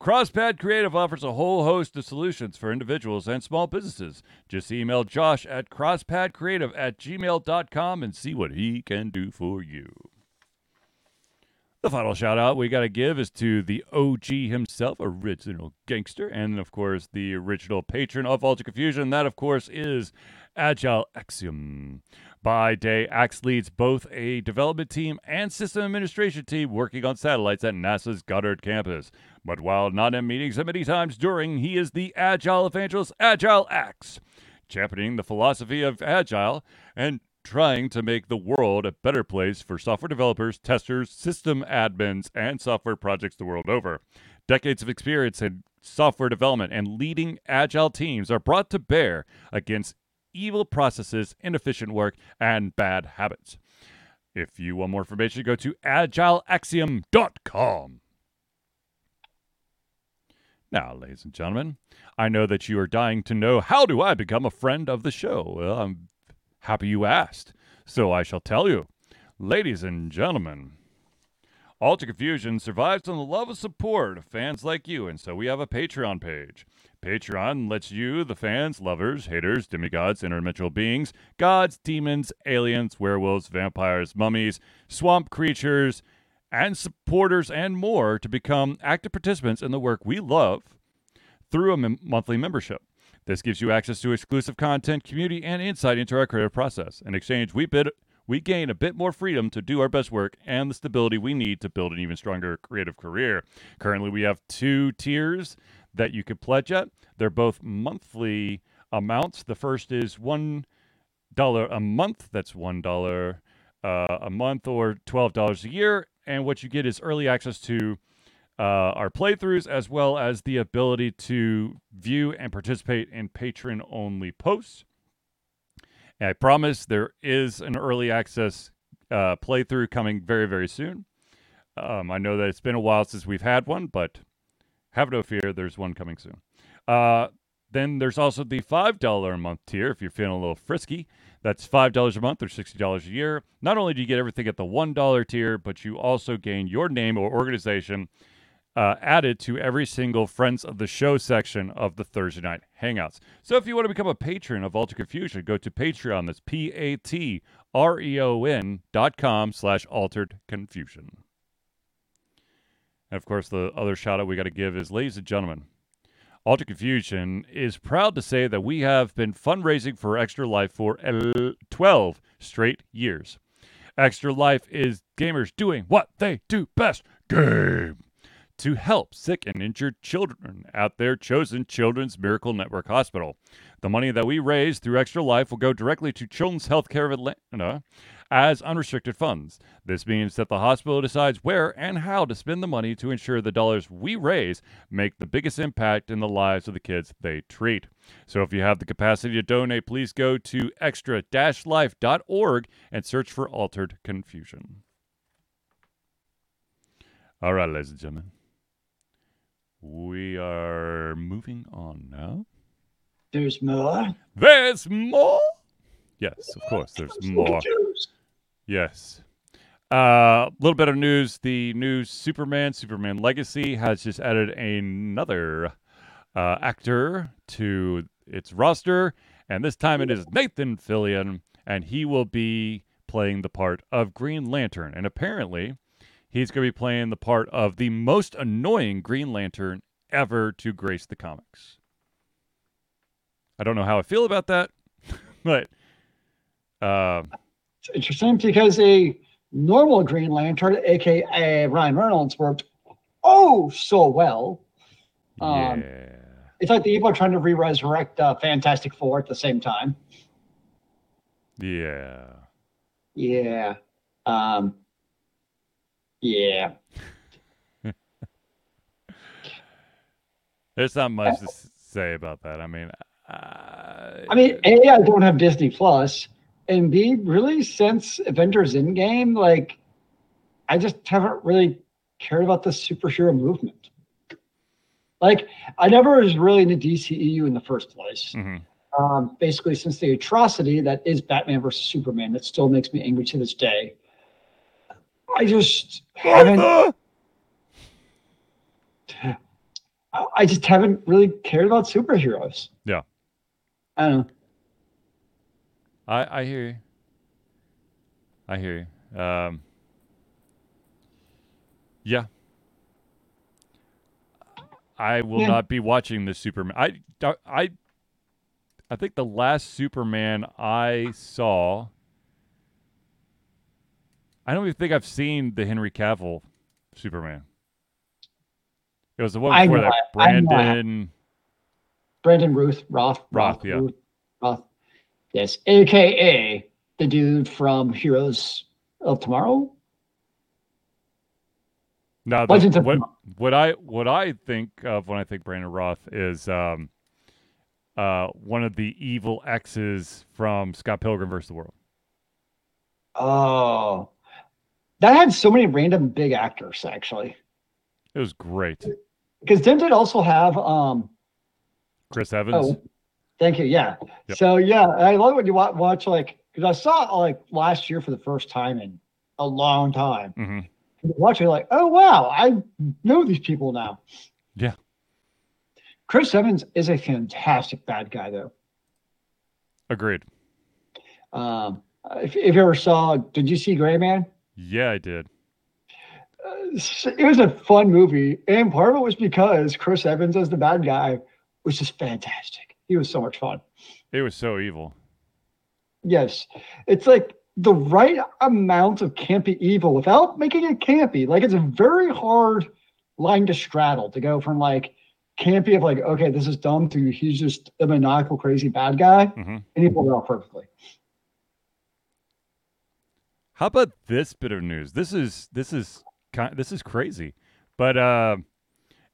CrossPad Creative offers a whole host of solutions for individuals and small businesses. Just email Josh at crosspadcreative at gmail.com and see what he can do for you. The final shout out we got to give is to the OG himself, original gangster, and of course the original patron of Altered Confusion. That, of course, is Agile Axiom. By day, Axe leads both a development team and system administration team working on satellites at NASA's Goddard campus. But while not in meetings at many times during, he is the Agile evangelist, Agile Axe, championing the philosophy of Agile and trying to make the world a better place for software developers, testers, system admins, and software projects the world over. Decades of experience in software development and leading agile teams are brought to bear against evil processes, inefficient work, and bad habits. If you want more information, go to agileaxiom.com. Now, ladies and gentlemen, I know that you are dying to know how do I become a friend of the show? Well, I'm happy you asked, so I shall tell you. Ladies and gentlemen, Altered Confusion survives on the love and support of fans like you, and so we have a Patreon page. Patreon lets you, the fans, lovers, haters, demigods, interdimensional beings, gods, demons, aliens, werewolves, vampires, mummies, swamp creatures, and supporters and more to become active participants in the work we love through a m- monthly membership. This gives you access to exclusive content, community, and insight into our creative process. In exchange, we bid we gain a bit more freedom to do our best work and the stability we need to build an even stronger creative career. Currently, we have two tiers that you could pledge at. They're both monthly amounts. The first is one dollar a month. That's one dollar uh, a month or twelve dollars a year. And what you get is early access to uh, our playthroughs as well as the ability to view and participate in patron only posts. And I promise there is an early access uh, playthrough coming very, very soon. Um, I know that it's been a while since we've had one, but have no fear, there's one coming soon. Uh, then there's also the $5 a month tier if you're feeling a little frisky. That's $5 a month or $60 a year. Not only do you get everything at the $1 tier, but you also gain your name or organization uh, added to every single Friends of the Show section of the Thursday Night Hangouts. So if you want to become a patron of Altered Confusion, go to Patreon. That's P-A-T-R-E-O-N dot com slash Altered Confusion. And of course, the other shout out we got to give is, ladies and gentlemen, Altered Confusion is proud to say that we have been fundraising for Extra Life for 12 straight years. Extra Life is gamers doing what they do best game to help sick and injured children at their chosen Children's Miracle Network Hospital. The money that we raise through Extra Life will go directly to Children's Healthcare of Atlanta as unrestricted funds. This means that the hospital decides where and how to spend the money to ensure the dollars we raise make the biggest impact in the lives of the kids they treat. So if you have the capacity to donate, please go to extra-life.org and search for Altered Confusion. All right, ladies and gentlemen. We are moving on now. There's more. There's more. Yes, of course, there's more. Yes. A uh, little bit of news. The new Superman, Superman Legacy, has just added another uh, actor to its roster, and this time it is Nathan Fillion, and he will be playing the part of Green Lantern. And apparently, he's going to be playing the part of the most annoying Green Lantern ever to grace the comics. I don't know how I feel about that, but uh, it's interesting because a normal Green Lantern, aka Ryan Reynolds, worked oh so well. Um, yeah. It's like the people are trying to re-resurrect uh, Fantastic Four at the same time. Yeah. Yeah. Um, yeah. There's not much to say about that. I mean, uh, I mean, A, I don't have Disney Plus, and B, really since Avengers Endgame, like I just haven't really cared about the superhero movement. Like I never was really into DCEU in the first place. mhm. Um, basically, since the atrocity that is Batman versus Superman, that still makes me angry to this day. I just haven't. I- I just haven't really cared about superheroes. Yeah. I don't know. I I hear you. I hear you. Um, Yeah. I will Yeah. not be watching the Superman. I, I, I think the last Superman I saw. I don't even think I've seen the Henry Cavill Superman. It was the one before that. I- I know I- Brandon. Brandon Ruth Roth. Roth, yeah. Ruth, Roth. Yes, aka the dude from Heroes of Tomorrow. Now, the, what, Tomorrow. what I what I think of when I think Brandon Roth is um, uh, one of the evil exes from Scott Pilgrim vs. the World. Oh, that had so many random big actors actually. It was great. Because didn't it also have um Chris Evans. Oh, thank you. Yeah. Yep. So yeah, I love when you watch, watch like because I saw it like last year for the first time in a long time. hmm You watch it like, oh wow, I know these people now. Yeah. Chris Evans is a fantastic bad guy though. Agreed. Um, if, if you ever saw, did you see Gray Man? Yeah, I did. Uh, It was a fun movie, and part of it was because Chris Evans as the bad guy was just fantastic. He was so much fun. It was so evil. Yes. It's like the right amount of campy evil without making it campy. Like it's a very hard line to straddle to go from like campy of like, okay, this is dumb to he's just a maniacal, crazy bad guy. hmm And he pulled it off perfectly. How about this bit of news? This is this is this is crazy, but uh,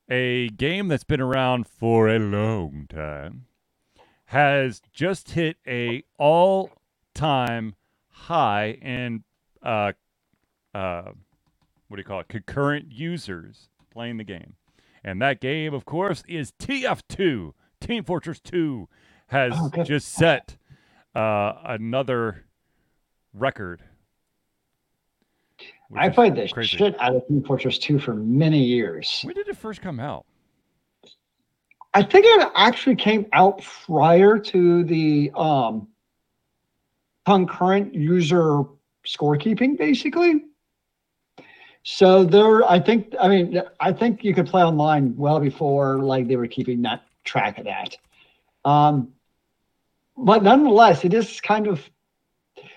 a game that's been around for a long time has just hit a all-time high in uh, uh, what do you call it? Concurrent users playing the game, and that game, of course, is TF2. Team Fortress 2 has Oh, just set uh, another record. I played the crazy. shit out of Team Fortress 2 for many years. When did it first come out? I think it actually came out prior to the um, concurrent user scorekeeping, basically. So there, I think, I mean, I think you could play online well before like they were keeping that track of that. Um, but nonetheless, it is kind of,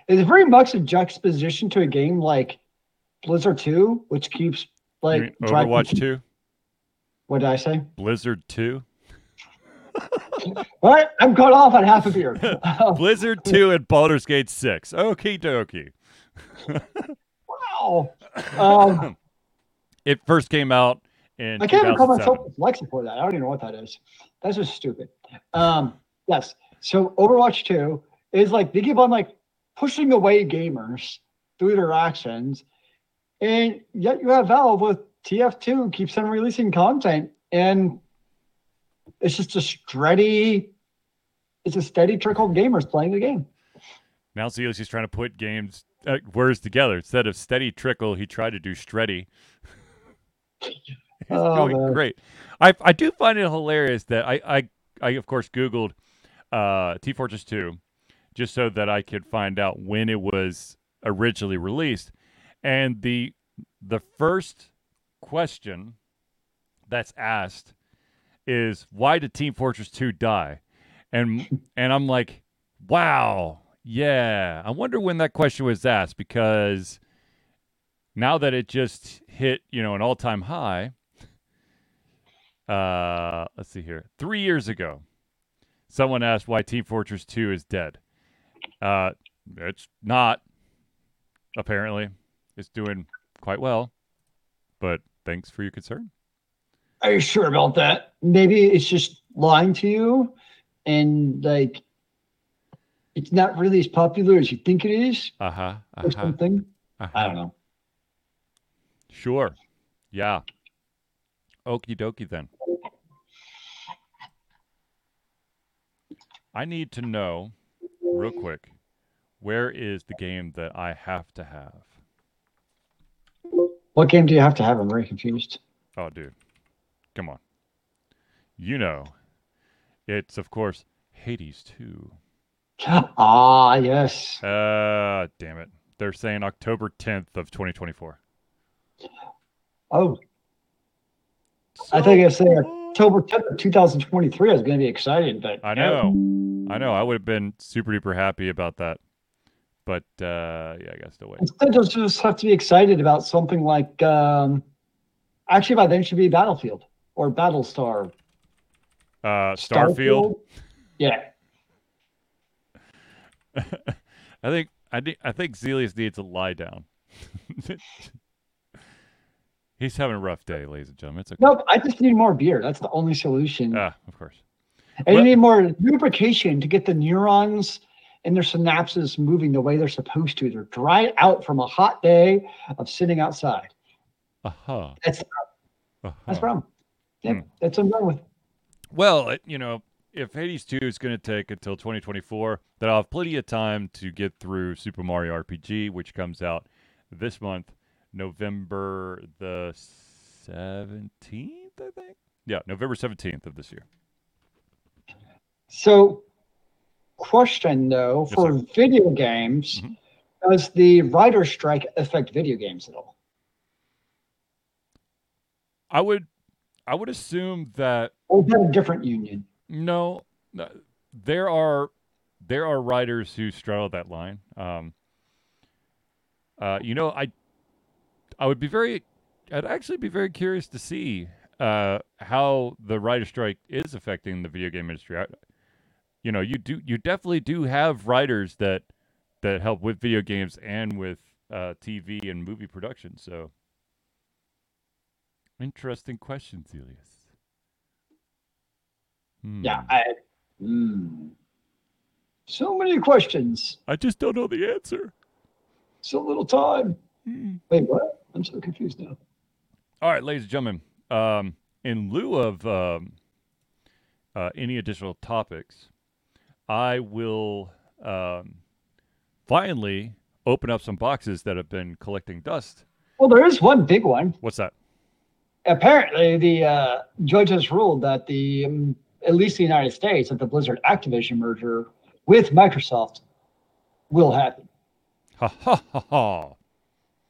it's very much a juxtaposition to a game like Blizzard 2, which keeps You like mean Overwatch 2? What did I say? Blizzard 2? what? I'm cut off on half a beer. Blizzard 2 and Baldur's Gate 6. Okie dokie. wow. Um, It first came out in I can't even call 2007. myself dyslexic for that. I don't even know what that is. That's just stupid. Um, yes. So Overwatch 2 is like they keep on like pushing away gamers through their actions. And yet you have Valve with TF2 keeps on releasing content and it's just a steady it's a steady trickle of gamers playing the game. Now Zeus is trying to put games uh, words together. Instead of steady trickle, he tried to do streddy. He's Oh, doing man. great. I I do find it hilarious that I I, I of course Googled uh, T Fortress 2 just so that I could find out when it was originally released. And the the first question that's asked is why did Team Fortress 2 die? And and I'm like, wow, yeah. I wonder when that question was asked because now that it just hit, you know, an all-time high, uh, let's see here. 3 years ago, someone asked why Team Fortress 2 is dead. Uh, it's not apparently. It's doing quite well. But thanks for your concern. Are you sure about that? Maybe it's just lying to you and like it's not really as popular as you think it is Uh-huh. or uh-huh, something. I uh-huh. don't know. Sure. Yeah. Okie dokie then. I need to know real quick where is the game that I have to have? What game do you have to have? I'm very confused. Oh, dude. Come on. You know. It's, of course, Hades 2. Ah, yes. Uh, damn it. They're saying October 10th of 2024. Oh, I think I said October 10th, of 2023 I was going to be excited, but I know. I know. I would have been super duper happy about that. But uh, yeah, I got to wait. Instead, just just have to be excited about something like. Um, actually, by then, it should be Battlefield or Battlestar. Uh, Starfield. Yeah. I think I think I think Zealeus needs to lie down. He's having a rough day, ladies and gentlemen. It's okay. Nope, I just need more beer. That's the only solution. Ah, of course. and well- you need more lubrication to get the neurons and their synapses moving the way they're supposed to. They're dried out from a hot day of sitting outside. Aha. That's aha. that's the problem. Uh-huh. Yep, Hmm. that's what I'm done with. Well, uh, you know, if Hades 2 is going to take until 2024, then I'll have plenty of time to get through Super Mario RPG, which comes out this month, November the 17th, I think. Yeah, November 17th of this year. So, question though, Yes, for video games, Mhm. does the writer strike affect video games at all? I would I would assume that Or that a different union? No, no, there are there are writers who straddle that line. Um, uh, you know, I I would be very, I'd actually be very curious to see uh, how the writer strike is affecting the video game industry. I, you know, you do you definitely do have writers that that help with video games and with uh, TV and movie production. So, interesting question, Zealeus. Hmm. Yeah, I. Hmm. So many questions, I just don't know the answer. so little time. Hmm. Wait, what? I'm so confused now. All right, ladies and gentlemen. Um, in lieu of um, uh, any additional topics, I will um, finally open up some boxes that have been collecting dust. Well, there is one big one. What's that? Apparently, the uh, judge has ruled that the, um, at least the United States, that the Blizzard Activision merger with Microsoft will happen. Ha ha ha ha.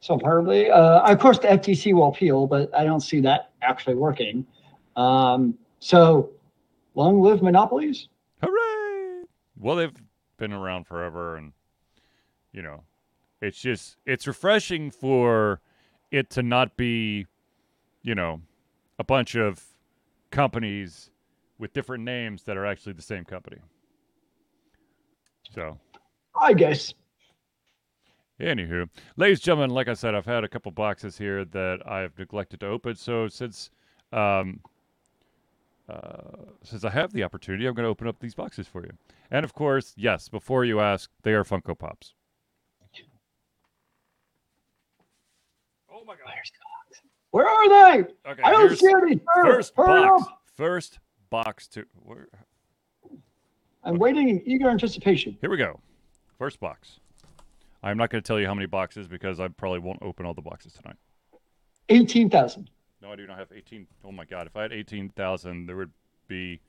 So apparently, uh, of course, the FTC will appeal, but I don't see that actually working. Um, so, long live monopolies. Hooray! Well, they've been around forever, and you know, it's just it's refreshing for it to not be, you know, a bunch of companies with different names that are actually the same company. So, I guess. anywho, ladies and gentlemen, like I said, I've had a couple boxes here that I've neglected to open. So since um, uh, since I have the opportunity, I'm going to open up these boxes for you. And of course, yes, before you ask, they are Funko Pops. Oh my God! Where are they? Okay, I don't see any. Hurry, first hurry box. up. First box to where, I'm waiting in eager anticipation. here we go. First box. I'm not going to tell you how many boxes because I probably won't open all the boxes tonight. 18,000. No, I do not have 18. Oh my God. If I had 18,000, there would be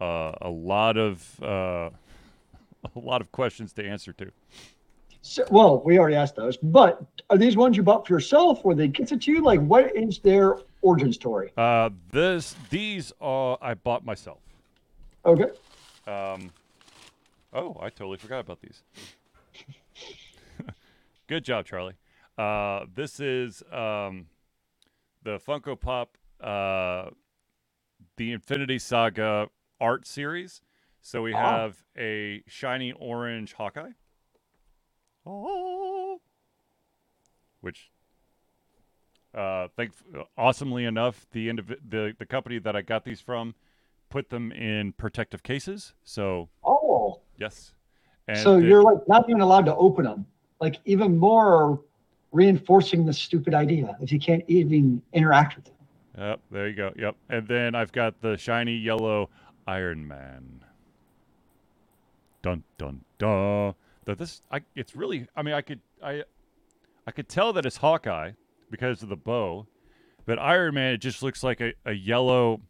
uh, a lot of uh, a lot of questions to answer to. So, well, we already asked those, but are these ones you bought for yourself or they it to you? Like, what is their origin story? Uh, this these are I bought myself. Okay. Um, oh, I totally forgot about these. Good job, Charlie. Uh, this is um, the Funko Pop, uh, the Infinity Saga art series. So we Oh. have a shiny orange Hawkeye. Oh. Which, uh, think awesomely enough, the indiv- the the company that I got these from put them in protective cases. So Oh, yes, and so the- you're like not even allowed to open them. Like, even more reinforcing the stupid idea if you can't even interact with them. Yep, there you go. Yep, and then I've got the shiny yellow Iron Man. Dun dun dun. That this, I, it's really. I mean, I could, I, I could tell that it's Hawkeye because of the bow, but Iron Man it just looks like a, a yellow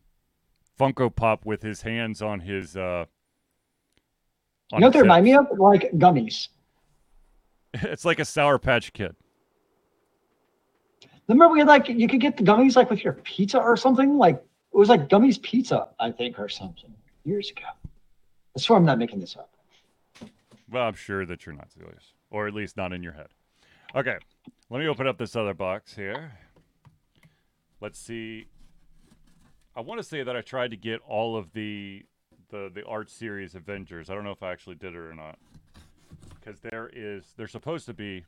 Funko Pop with his hands on his. uh You know what they remind me of? Like gummies. It's like a Sour Patch Kid. Remember we had like you could get the gummies like with your pizza or something. Like it was like gummies pizza, I think, or something years ago. I swear I'm not making this up. Well, I'm sure that you're not serious, or at least not in your head. Okay, let me open up this other box here. Let's see. I want to say that I tried to get all of the the the art series Avengers. I don't know if I actually did it or not. Because there is there's supposed to be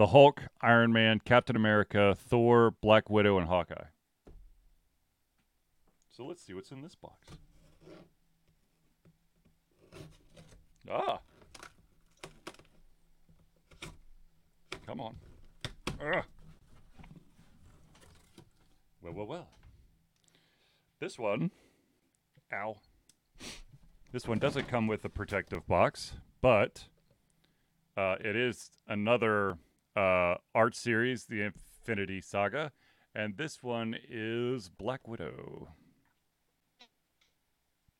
the Hulk, Iron Man, Captain America, Thor, Black Widow, and Hawkeye. So let's see what's in this box. Ah. Come on. Ugh. Well, well, well. This one, ow. This one doesn't come with a protective box, but uh, it is another uh, art series, the Infinity Saga, and this one is Black Widow.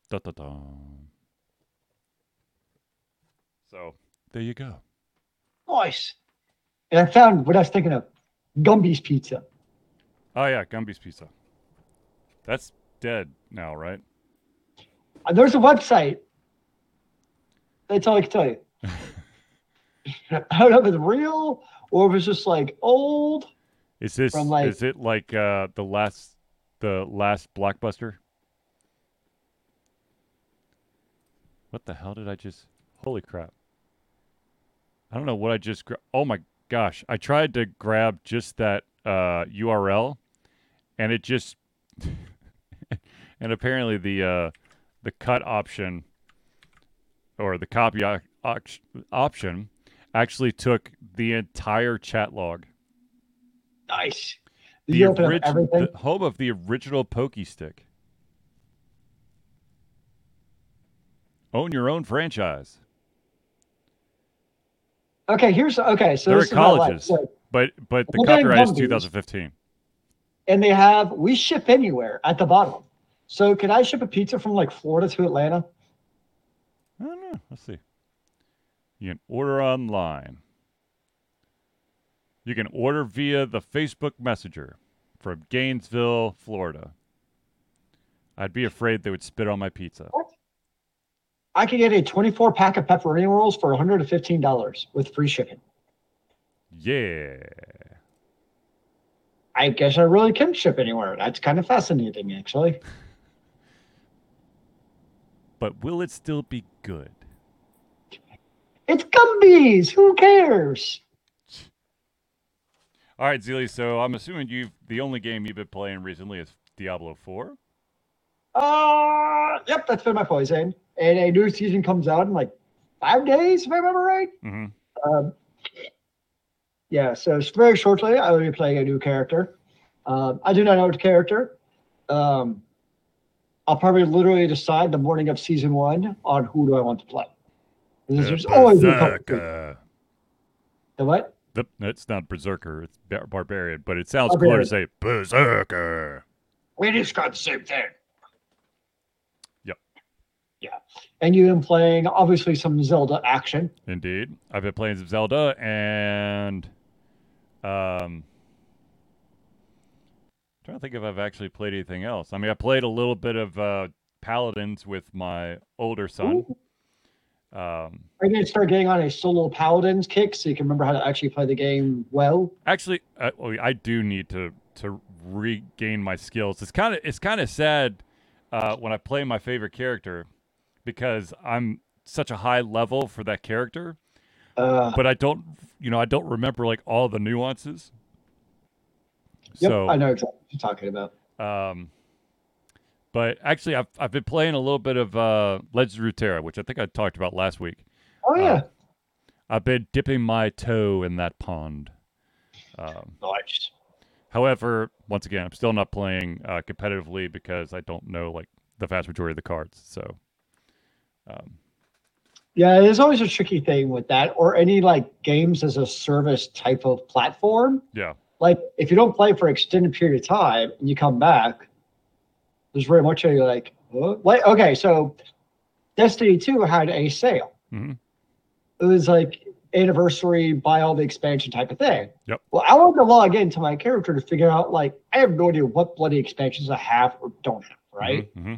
Da da da. So there you go. Nice. And I found what I was thinking of Gumby's Pizza. Oh yeah, Gumby's Pizza. That's dead now, right? Uh, There's a website. That's all I can tell you. I don't know if it's real or if it's just like old. Is this From, like- is it like uh, the last the last blockbuster? What the hell did I just? Holy crap! I don't know what I just. Gra- oh my gosh! I tried to grab just that uh, URL, and it just. and apparently the uh, the cut option or the copy op- option actually took the entire chat log. Nice. Did The, you open up orig- the home of the original Pokey Stick. Own your own franchise. Okay, here's okay. So They're at is my life. colleges. So, But but the copyright is 2015. and they have we ship anywhere at the bottom. So can I ship a pizza from like Florida to Atlanta? I don't know. Let's see. You can order online. You can order via the Facebook Messenger from Gainesville, Florida. I'd be afraid they would spit on my pizza. What? I could get a 24 pack of pepperoni rolls for $115 with free shipping. Yeah. I guess I really can ship anywhere. That's kind of fascinating, actually. But will it still be good? It's Gumby's. Who cares? All right, Zeely. So I'm assuming you've the only game you've been playing recently is Diablo 4. Uh, yep, that's been my poison. And a new season comes out in like five days, if I remember right. Mm-hmm. Um, yeah, so very shortly, I will be playing a new character. Um, I do not know which character. Um, I'll probably literally decide the morning of season one on who do I want to play. Because there's always a couple. Berserker. The what? The, it's not Berserker. It's bar- Barbarian, but it sounds Barbarian. cooler to say Berserker. We just got the same thing. Yep. Yeah. And you've been playing obviously some Zelda action. Indeed. I've been playing some Zelda and um trying to think if I've actually played anything else. I mean, I played a little bit of uh Paladins with my older son. Ooh. Um you going to start getting on a solo Paladins kick so you can remember how to actually play the game well? actually I, I do need to to regain my skills. It's kind of it's kind of sad uh when I play my favorite character because I'm such a high level for that character. Uh, but I don't, you know, I don't remember like all the nuances. yep, so, I know exactly what you're talking about. um, but actually, I've I've been playing a little bit of uh, Legends of Runeterra, which I think I talked about last week. Oh, yeah. Uh, I've been dipping my toe in that pond. Um, nice. however, once again, I'm still not playing uh, competitively because I don't know like the vast majority of the cards. So, um, Yeah, there's always a tricky thing with that, or any like games as a service type of platform. yeah, Like if you don't play for an extended period of time and you come back, there's very much a like, what? Like, okay, so Destiny 2 had a sale. Mhm. It was like anniversary, buy all the expansion type of thing. Yep. Well, I wanted to log into my character to figure out like I have no idea what bloody expansions I have or don't have, right? Mm-hmm.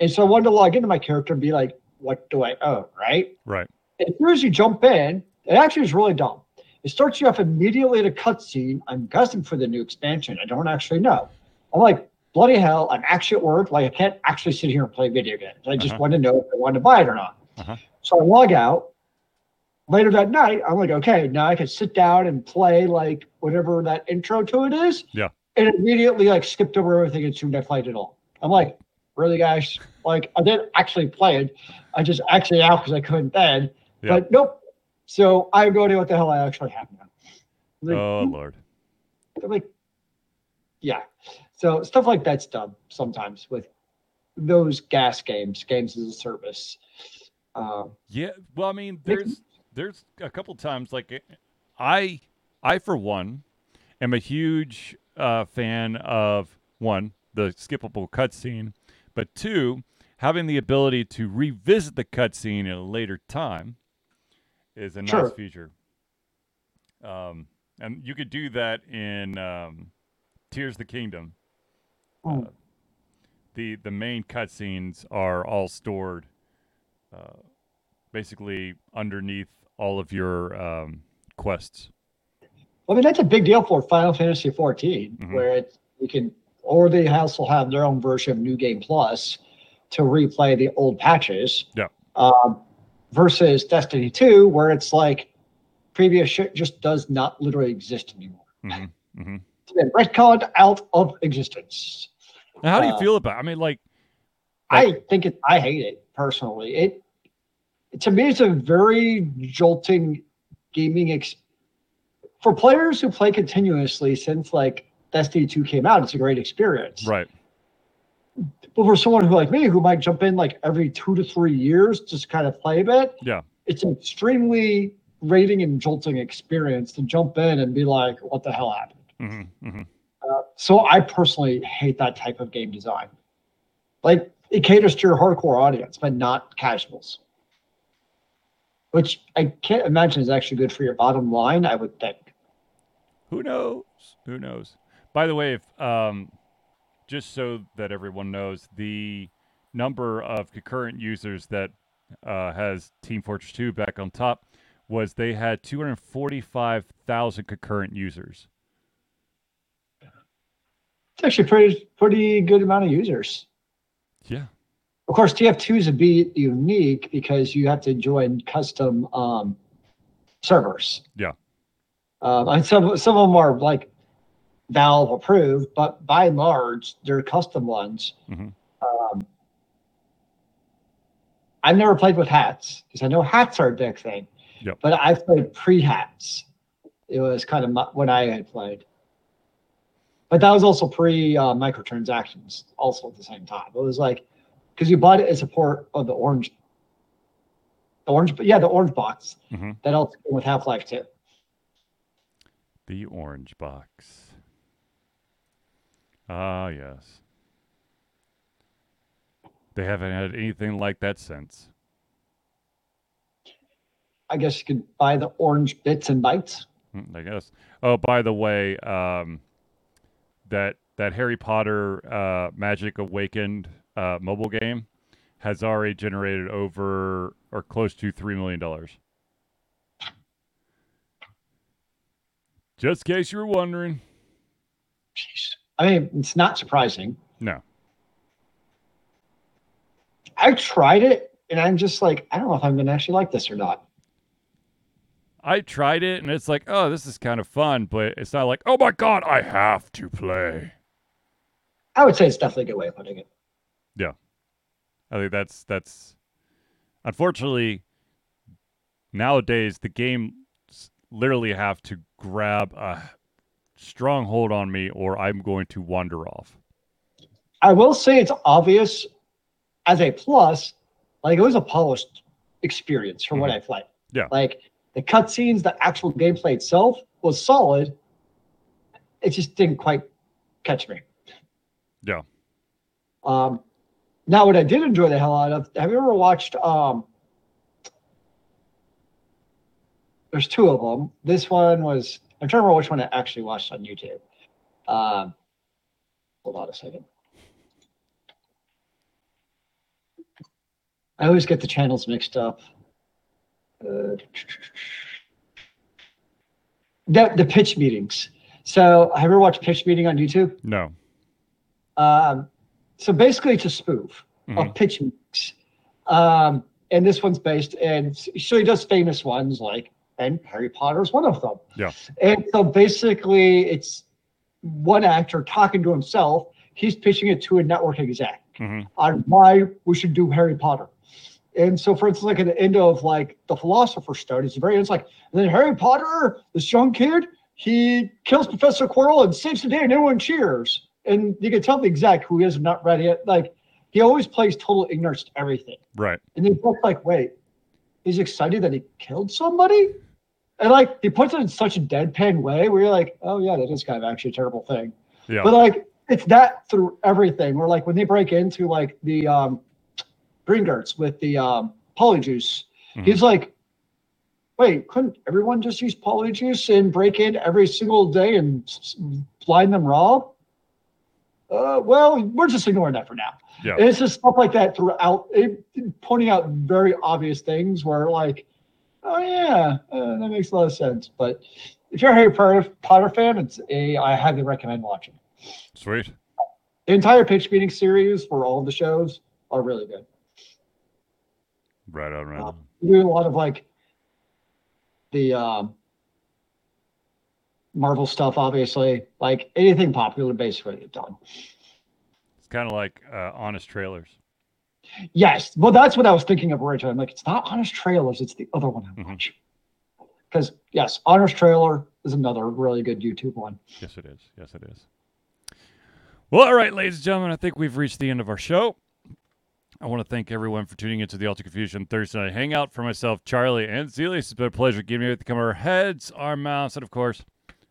And so I wanted to log into my character and be like, what do I own, right? Right. And as soon as you jump in, it actually is really dumb. It starts you off immediately at a cutscene. I'm guessing for the new expansion. I don't actually know. I'm like, bloody hell, I'm actually at work. Like, I can't actually sit here and play video games. I just Uh-huh. want to know if I want to buy it or not. Uh-huh. So I log out. Later that night, I'm like, okay, now I can sit down and play like whatever that intro to it is. Yeah. And immediately like skipped over everything and soon I played it all. I'm like, really, guys? Like, I didn't actually play it. I just actually out because I couldn't then. Yeah. But nope. So I'm going to what the hell I actually have now. Like, Oh Lord. I'm like, yeah. So stuff like that's dumb sometimes with those gas games, games as a service. Um, Yeah. Well, I mean, there's there's a couple times like I I for one am a huge uh, fan of one the skippable cutscene, but two having the ability to revisit the cutscene at a later time is a Sure. nice feature. Um, and you could do that in um, Tears of the Kingdom. Hmm. the the main cutscenes are all stored uh, basically underneath all of your um, quests. I mean, that's a big deal for Final Fantasy 14, Mhm. where it's you can, or they also have their own version of New Game Plus to replay the old patches. Yeah. Um, versus Destiny 2, where it's like previous shit just does not literally exist anymore. hmm hmm It's been retconned out of existence. Now, how do you Uh, feel about? It? I mean, like, I think it. I hate it personally. It to me, it's a very jolting gaming ex- for players who play continuously since like Destiny Two came out. It's a great experience. right? But for someone who like me, who might jump in like every two to three years, just kind of play a bit, Yeah. it's an extremely rating and jolting experience to jump in and be like, "What the hell happened?" hmm hmm Uh, so I personally hate that type of game design. Like it caters to your hardcore audience, but not casuals. Which I can't imagine is actually good for your bottom line. I would think. Who knows? Who knows? By the way, if um, just so that everyone knows, the number of concurrent users that uh, has Team Fortress 2 back on top was they had 245,000 concurrent users. It's actually pretty pretty good amount of users. Yeah. Of course, TF2 is a bit unique because you have to join custom um, servers. Yeah. Um, and some some of them are like Valve approved, but by and large, they're custom ones. Mhm. Um, I've never played with hats because I know hats are a big thing. Yep. But I've played pre-hats. It was kind of my, when I had played. But that was also pre uh, microtransactions, also at the same time. It was like because you bought it as a port of the orange, the orange, yeah, the orange box Mhm. that also came with Half Life Two. The orange box. Ah, yes. They haven't had anything like that since. I guess you could buy the orange bits and bytes. Hmm, I guess. Oh, by the way, um, that that Harry Potter uh, Magic Awakened uh, mobile game has already generated over or close to three million dollars. Just in case you were wondering. Jeez. I mean, it's not surprising. No. I tried it, and I'm just like, I don't know if I'm going to actually like this or not. I tried it and it's like, oh, this is kind of fun, but it's not like, oh my god, I have to play. I would say it's definitely a good way of putting it. Yeah. I think that's that's unfortunately nowadays the game literally have to grab a strong hold on me or I'm going to wander off. I will say it's obvious as a plus, like it was a polished experience from what mm-hmm. I played. Yeah. Like the cutscenes, the actual gameplay itself was solid. It just didn't quite catch me. Yeah. Um, now, what I did enjoy the hell out of, have you ever watched um, there's two of them. This one was I'm trying to remember which one I actually watched on YouTube. Um, hold on a second. I always get the channels mixed up. Uh, the the pitch meetings. So have you ever watched pitch meeting on YouTube? No. Um, so basically, it's a spoof Mhm. of pitch meetings. Um, and this one's based, and so he does famous ones like, and Harry Potter's one of them. Yeah. And so basically, it's one actor talking to himself. He's pitching it to a network exec Mhm. on why we should do Harry Potter. And so, for instance, like at the end of like the Philosopher's Stone, it's very it's like and then Harry Potter, this young kid, he kills Professor Quirrell and saves the day, and everyone cheers. And you can tell the exec who is not ready. Yet, like he always plays total ignorance to everything. Right. And they both like, wait, he's excited that he killed somebody? And like he puts it in such a deadpan way where you're like, oh yeah, that is kind of actually a terrible thing. Yeah. But like it's that through everything. Where like when they break into like the um Gringotts with the um polyjuice, Mhm. he's like, wait, couldn't everyone just use polyjuice and break in every single day and blind them raw? Uh, well, we're just ignoring that for now. Yeah. And it's just stuff like that throughout, it, pointing out very obvious things where like, oh yeah, uh, that makes a lot of sense. But if you're a Harry Potter- Potter fan, it's a I highly recommend watching. Sweet. The entire pitch meeting series for all of the shows are really good. Right on, right Uh, on. We do a lot of like the um, Marvel stuff, obviously. Like anything popular, basically, they've done. It's kind of like uh, honest trailers. Yes, well, that's what I was thinking of originally. I'm like, it's not Honest Trailers; it's the other one I Mhm. watch. Because yes, Honest Trailer is another really good YouTube one. Yes, it is. Yes, it is. Well, all right, ladies and gentlemen, I think we've reached the end of our show. I want to thank everyone for tuning into the Altered Confusion Thursday Night Hangout. For myself, Charlie, and Zealeus, it's been a pleasure giving you the come our heads, our mouths, and of course,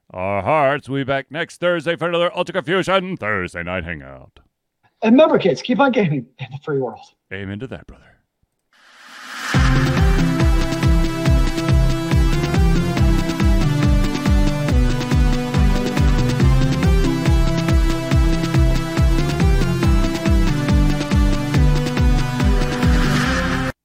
our hearts. We'll be back next Thursday for another Altered Confusion Thursday Night Hangout. And remember, kids, keep on gaming in the free world. Amen to that, brother.